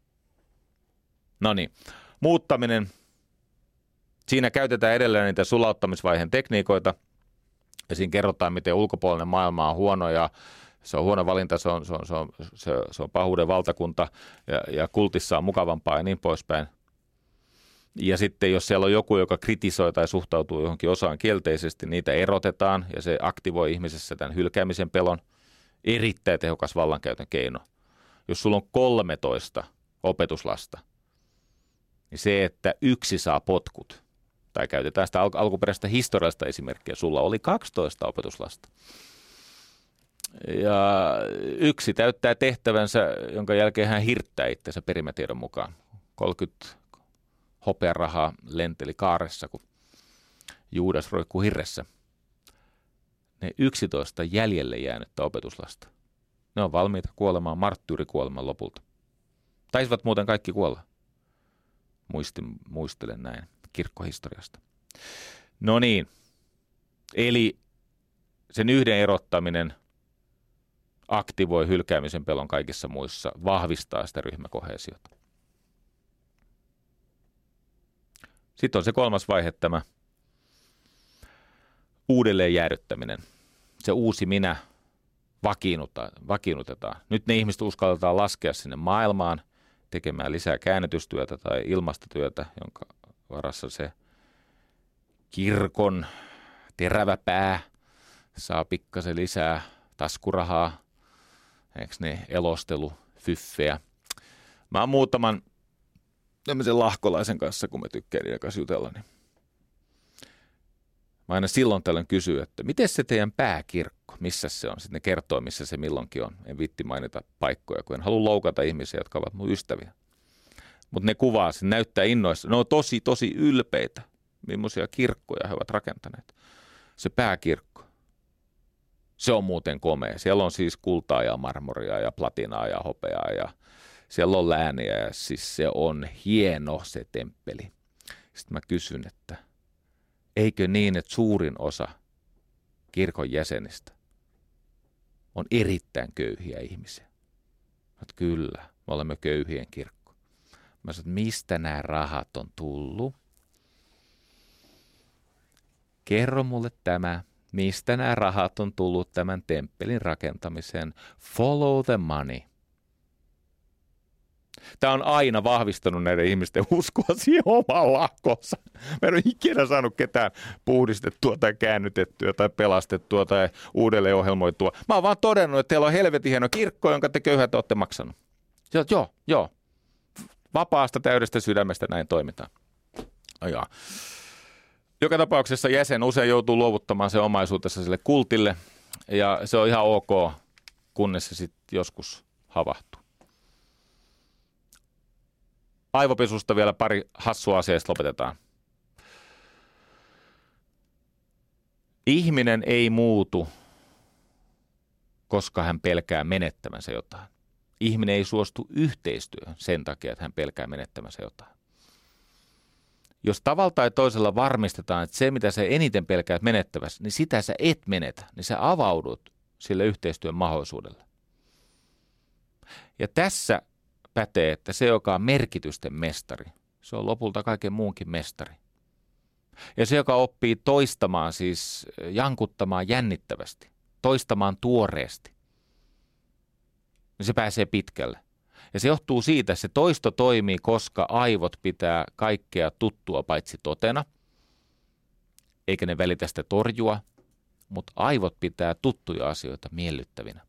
No niin, muuttaminen. Siinä käytetään edelleen niitä sulauttamisvaiheen tekniikoita. Ja siinä kerrotaan, miten ulkopuolinen maailma on huono ja Se on huono valinta, se on, se on, se on, se, on pahuuden valtakunta ja, ja kultissa on mukavampaa ja niin poispäin. Ja sitten jos siellä on joku, joka kritisoi tai suhtautuu johonkin osaan kielteisesti, niitä erotetaan ja se aktivoi ihmisessä tämän hylkäämisen pelon. Erittäin tehokas vallankäytön keino. Jos sulla on 13 opetuslasta, niin se, että yksi saa potkut, tai käytetään sitä al- alkuperäistä historiallista esimerkkiä, sulla oli 12 opetuslasta. Ja yksi täyttää tehtävänsä, jonka jälkeen hän hirttää itsensä perimätiedon mukaan. 30 hopearahaa lenteli kaaressa, kun Juudas roikkuu hirressä. Ne 11 jäljelle jäänyttä opetuslasta. Ne on valmiita kuolemaan marttyyrikuoleman lopulta. Taisivat muuten kaikki kuolla. Muistin, muistelen näin kirkkohistoriasta. No niin, eli sen yhden erottaminen aktivoi hylkäämisen pelon kaikissa muissa, vahvistaa sitä ryhmäkohesiota. Sitten on se kolmas vaihe, tämä uudelleen jäädyttäminen. Se uusi minä vakiinnutetaan. Nyt ne ihmiset uskalletaan laskea sinne maailmaan tekemään lisää käännetystyötä tai ilmastotyötä, jonka varassa se kirkon terävä pää saa pikkasen lisää taskurahaa, eikö ne elostelu, fyffeä. Mä oon muutaman tämmöisen lahkolaisen kanssa, kun mä tykkään niiden kanssa jutella, niin mä aina silloin tällöin kysyn, että miten se teidän pääkirkko, missä se on? Sitten ne kertoo, missä se milloinkin on. En vitti mainita paikkoja, kun en halua loukata ihmisiä, jotka ovat mun ystäviä. Mutta ne kuvaa, se näyttää innoissa. Ne on tosi, tosi ylpeitä, millaisia kirkkoja he ovat rakentaneet. Se pääkirkko. Se on muuten komea. Siellä on siis kultaa ja marmoria ja platinaa ja hopeaa ja siellä on lääniä ja siis se on hieno se temppeli. Sitten mä kysyn, että eikö niin, että suurin osa kirkon jäsenistä on erittäin köyhiä ihmisiä? Että kyllä, me olemme köyhien kirkko. Mä sanoin, että mistä nämä rahat on tullut? Kerro mulle tämä, mistä nämä rahat on tullut tämän temppelin rakentamiseen. Follow the money. Tämä on aina vahvistanut näiden ihmisten uskoa siihen omaan lahkoonsa. Mä en ole ikinä saanut ketään puhdistettua tai käännytettyä tai pelastettua tai uudelleen ohjelmoitua. Mä oon vaan todennut, että teillä on helvetin hieno kirkko, jonka te köyhät olette maksanut. Joo, joo, joo. Vapaasta täydestä sydämestä näin toimitaan. Ajaa. Joka tapauksessa jäsen usein joutuu luovuttamaan se omaisuutensa sille kultille, ja se on ihan ok, kunnes se sitten joskus havahtuu. Aivopesusta vielä pari hassua asiasta lopetetaan. Ihminen ei muutu, koska hän pelkää menettämänsä jotain. Ihminen ei suostu yhteistyöhön sen takia, että hän pelkää menettämänsä jotain. Jos tavalla tai toisella varmistetaan, että se mitä sä eniten pelkäät menettävässä, niin sitä sä et menetä, niin sä avaudut sille yhteistyön mahdollisuudelle. Ja tässä pätee, että se, joka on merkitysten mestari, se on lopulta kaiken muunkin mestari. Ja se, joka oppii toistamaan, siis jankuttamaan jännittävästi, toistamaan tuoreesti, niin se pääsee pitkälle. Ja se johtuu siitä, että se toisto toimii, koska aivot pitää kaikkea tuttua paitsi totena, eikä ne välitä sitä torjua, mutta aivot pitää tuttuja asioita miellyttävinä.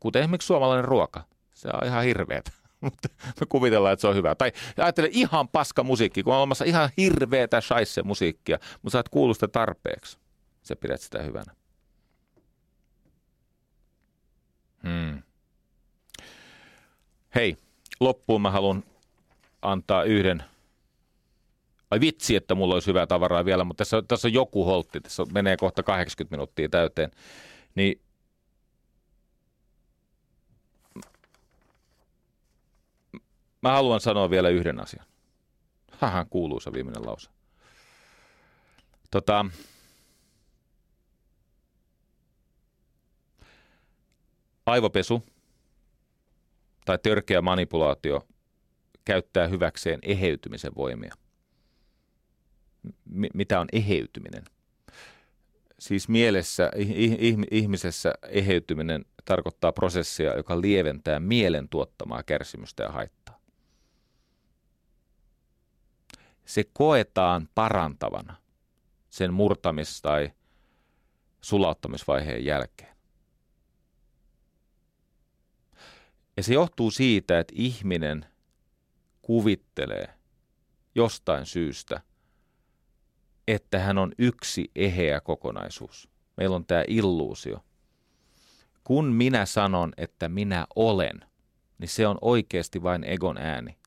Kuten esimerkiksi suomalainen ruoka. Se on ihan hirveetä, mutta me kuvitellaan, että se on hyvä. Tai ajattele ihan paska musiikki, kun on olemassa ihan hirveetä shaisse musiikkia, mutta sä oot kuullut sitä tarpeeksi. Sä pidät sitä hyvänä. Hmm. Hei, loppuun mä haluan antaa yhden Ai vitsi, että mulla olisi hyvää tavaraa vielä, mutta tässä, tässä on joku holtti, tässä menee kohta 80 minuuttia täyteen. Niin Mä haluan sanoa vielä yhden asian. Haha, kuuluisa viimeinen lause. Tota, aivopesu tai törkeä manipulaatio käyttää hyväkseen eheytymisen voimia. M- mitä on eheytyminen? Siis mielessä, ihmisessä eheytyminen tarkoittaa prosessia, joka lieventää mielen tuottamaa kärsimystä ja haittaa. Se koetaan parantavana sen murtamis- tai sulauttamisvaiheen jälkeen. Ja se johtuu siitä, että ihminen kuvittelee jostain syystä, että hän on yksi eheä kokonaisuus. Meillä on tämä illuusio. Kun minä sanon, että minä olen, niin se on oikeasti vain egon ääni.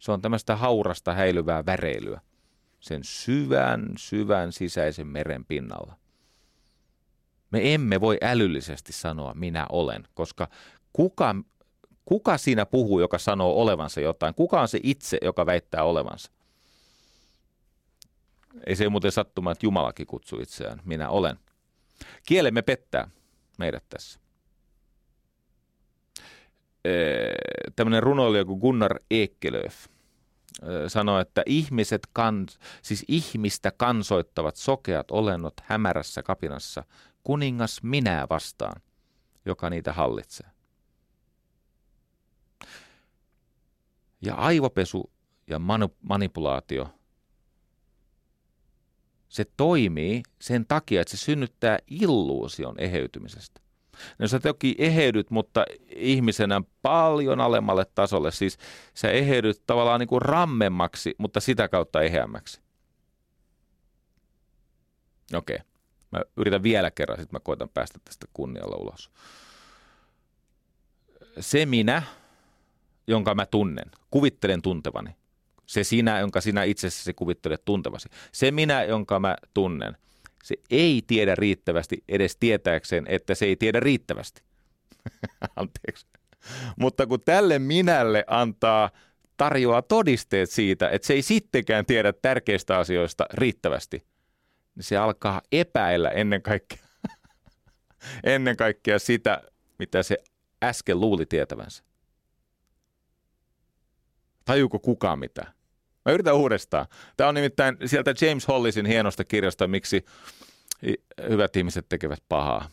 Se on tämmöistä haurasta häilyvää väreilyä sen syvän, syvän sisäisen meren pinnalla. Me emme voi älyllisesti sanoa minä olen, koska kuka, kuka siinä puhuu, joka sanoo olevansa jotain? Kuka on se itse, joka väittää olevansa? Ei se muuten sattumaan, että Jumalakin kutsuu itseään, minä olen. Kielemme pettää meidät tässä. Tämmöinen runoilija kuin Gunnar Ekelöf sanoi, että ihmiset kans, siis ihmistä kansoittavat sokeat olennot hämärässä kapinassa, kuningas minää vastaan, joka niitä hallitsee. Ja aivopesu ja manu- manipulaatio, se toimii sen takia, että se synnyttää illuusion eheytymisestä. No sä toki eheydyt, mutta ihmisenä paljon alemmalle tasolle. Siis sä eheydyt tavallaan niin kuin rammemmaksi, mutta sitä kautta eheämmäksi. Okei. Okay. Mä yritän vielä kerran, sitten mä koitan päästä tästä kunnialla ulos. Se minä, jonka mä tunnen, kuvittelen tuntevani. Se sinä, jonka sinä itsessäsi kuvittelet tuntevasi. Se minä, jonka mä tunnen – se ei tiedä riittävästi edes tietääkseen, että se ei tiedä riittävästi. Anteeksi. Mutta kun tälle minälle antaa tarjoaa todisteet siitä, että se ei sittenkään tiedä tärkeistä asioista riittävästi, niin se alkaa epäillä ennen kaikkea, ennen kaikkea sitä, mitä se äsken luuli tietävänsä. Tajuuko kukaan mitään? Mä yritän uudestaan. Tämä on nimittäin sieltä James Hollisin hienosta kirjasta, miksi hyvät ihmiset tekevät pahaa.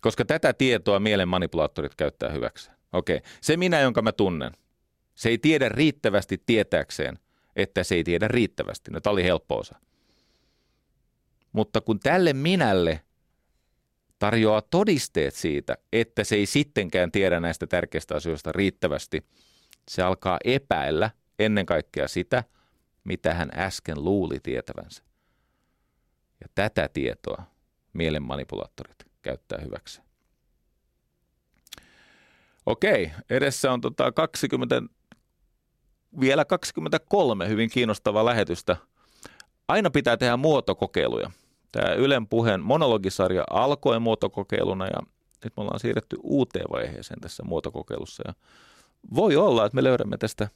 Koska tätä tietoa mielen manipulaattorit käyttää hyväksi. Okei, se minä, jonka mä tunnen, se ei tiedä riittävästi tietääkseen, että se ei tiedä riittävästi. No, tämä oli helppo osa. Mutta kun tälle minälle tarjoaa todisteet siitä, että se ei sittenkään tiedä näistä tärkeistä asioista riittävästi, se alkaa epäillä – ennen kaikkea sitä, mitä hän äsken luuli tietävänsä. Ja tätä tietoa mielenmanipulaattorit käyttää hyväksi. Okei, edessä on tota 20, vielä 23 hyvin kiinnostavaa lähetystä. Aina pitää tehdä muotokokeiluja. Tämä Ylen puheen monologisarja alkoi muotokokeiluna ja nyt me ollaan siirretty uuteen vaiheeseen tässä muotokokeilussa. Ja voi olla, että me löydämme tästä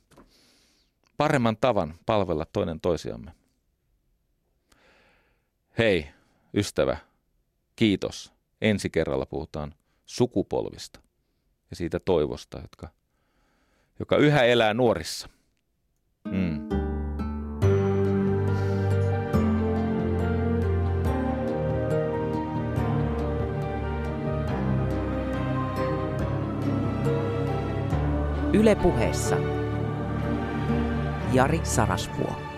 paremman tavan palvella toinen toisiamme. Hei, ystävä, kiitos. Ensi kerralla puhutaan sukupolvista ja siitä toivosta, jotka, joka yhä elää nuorissa. Mm. Yle puheessa Jari Sarasvuo.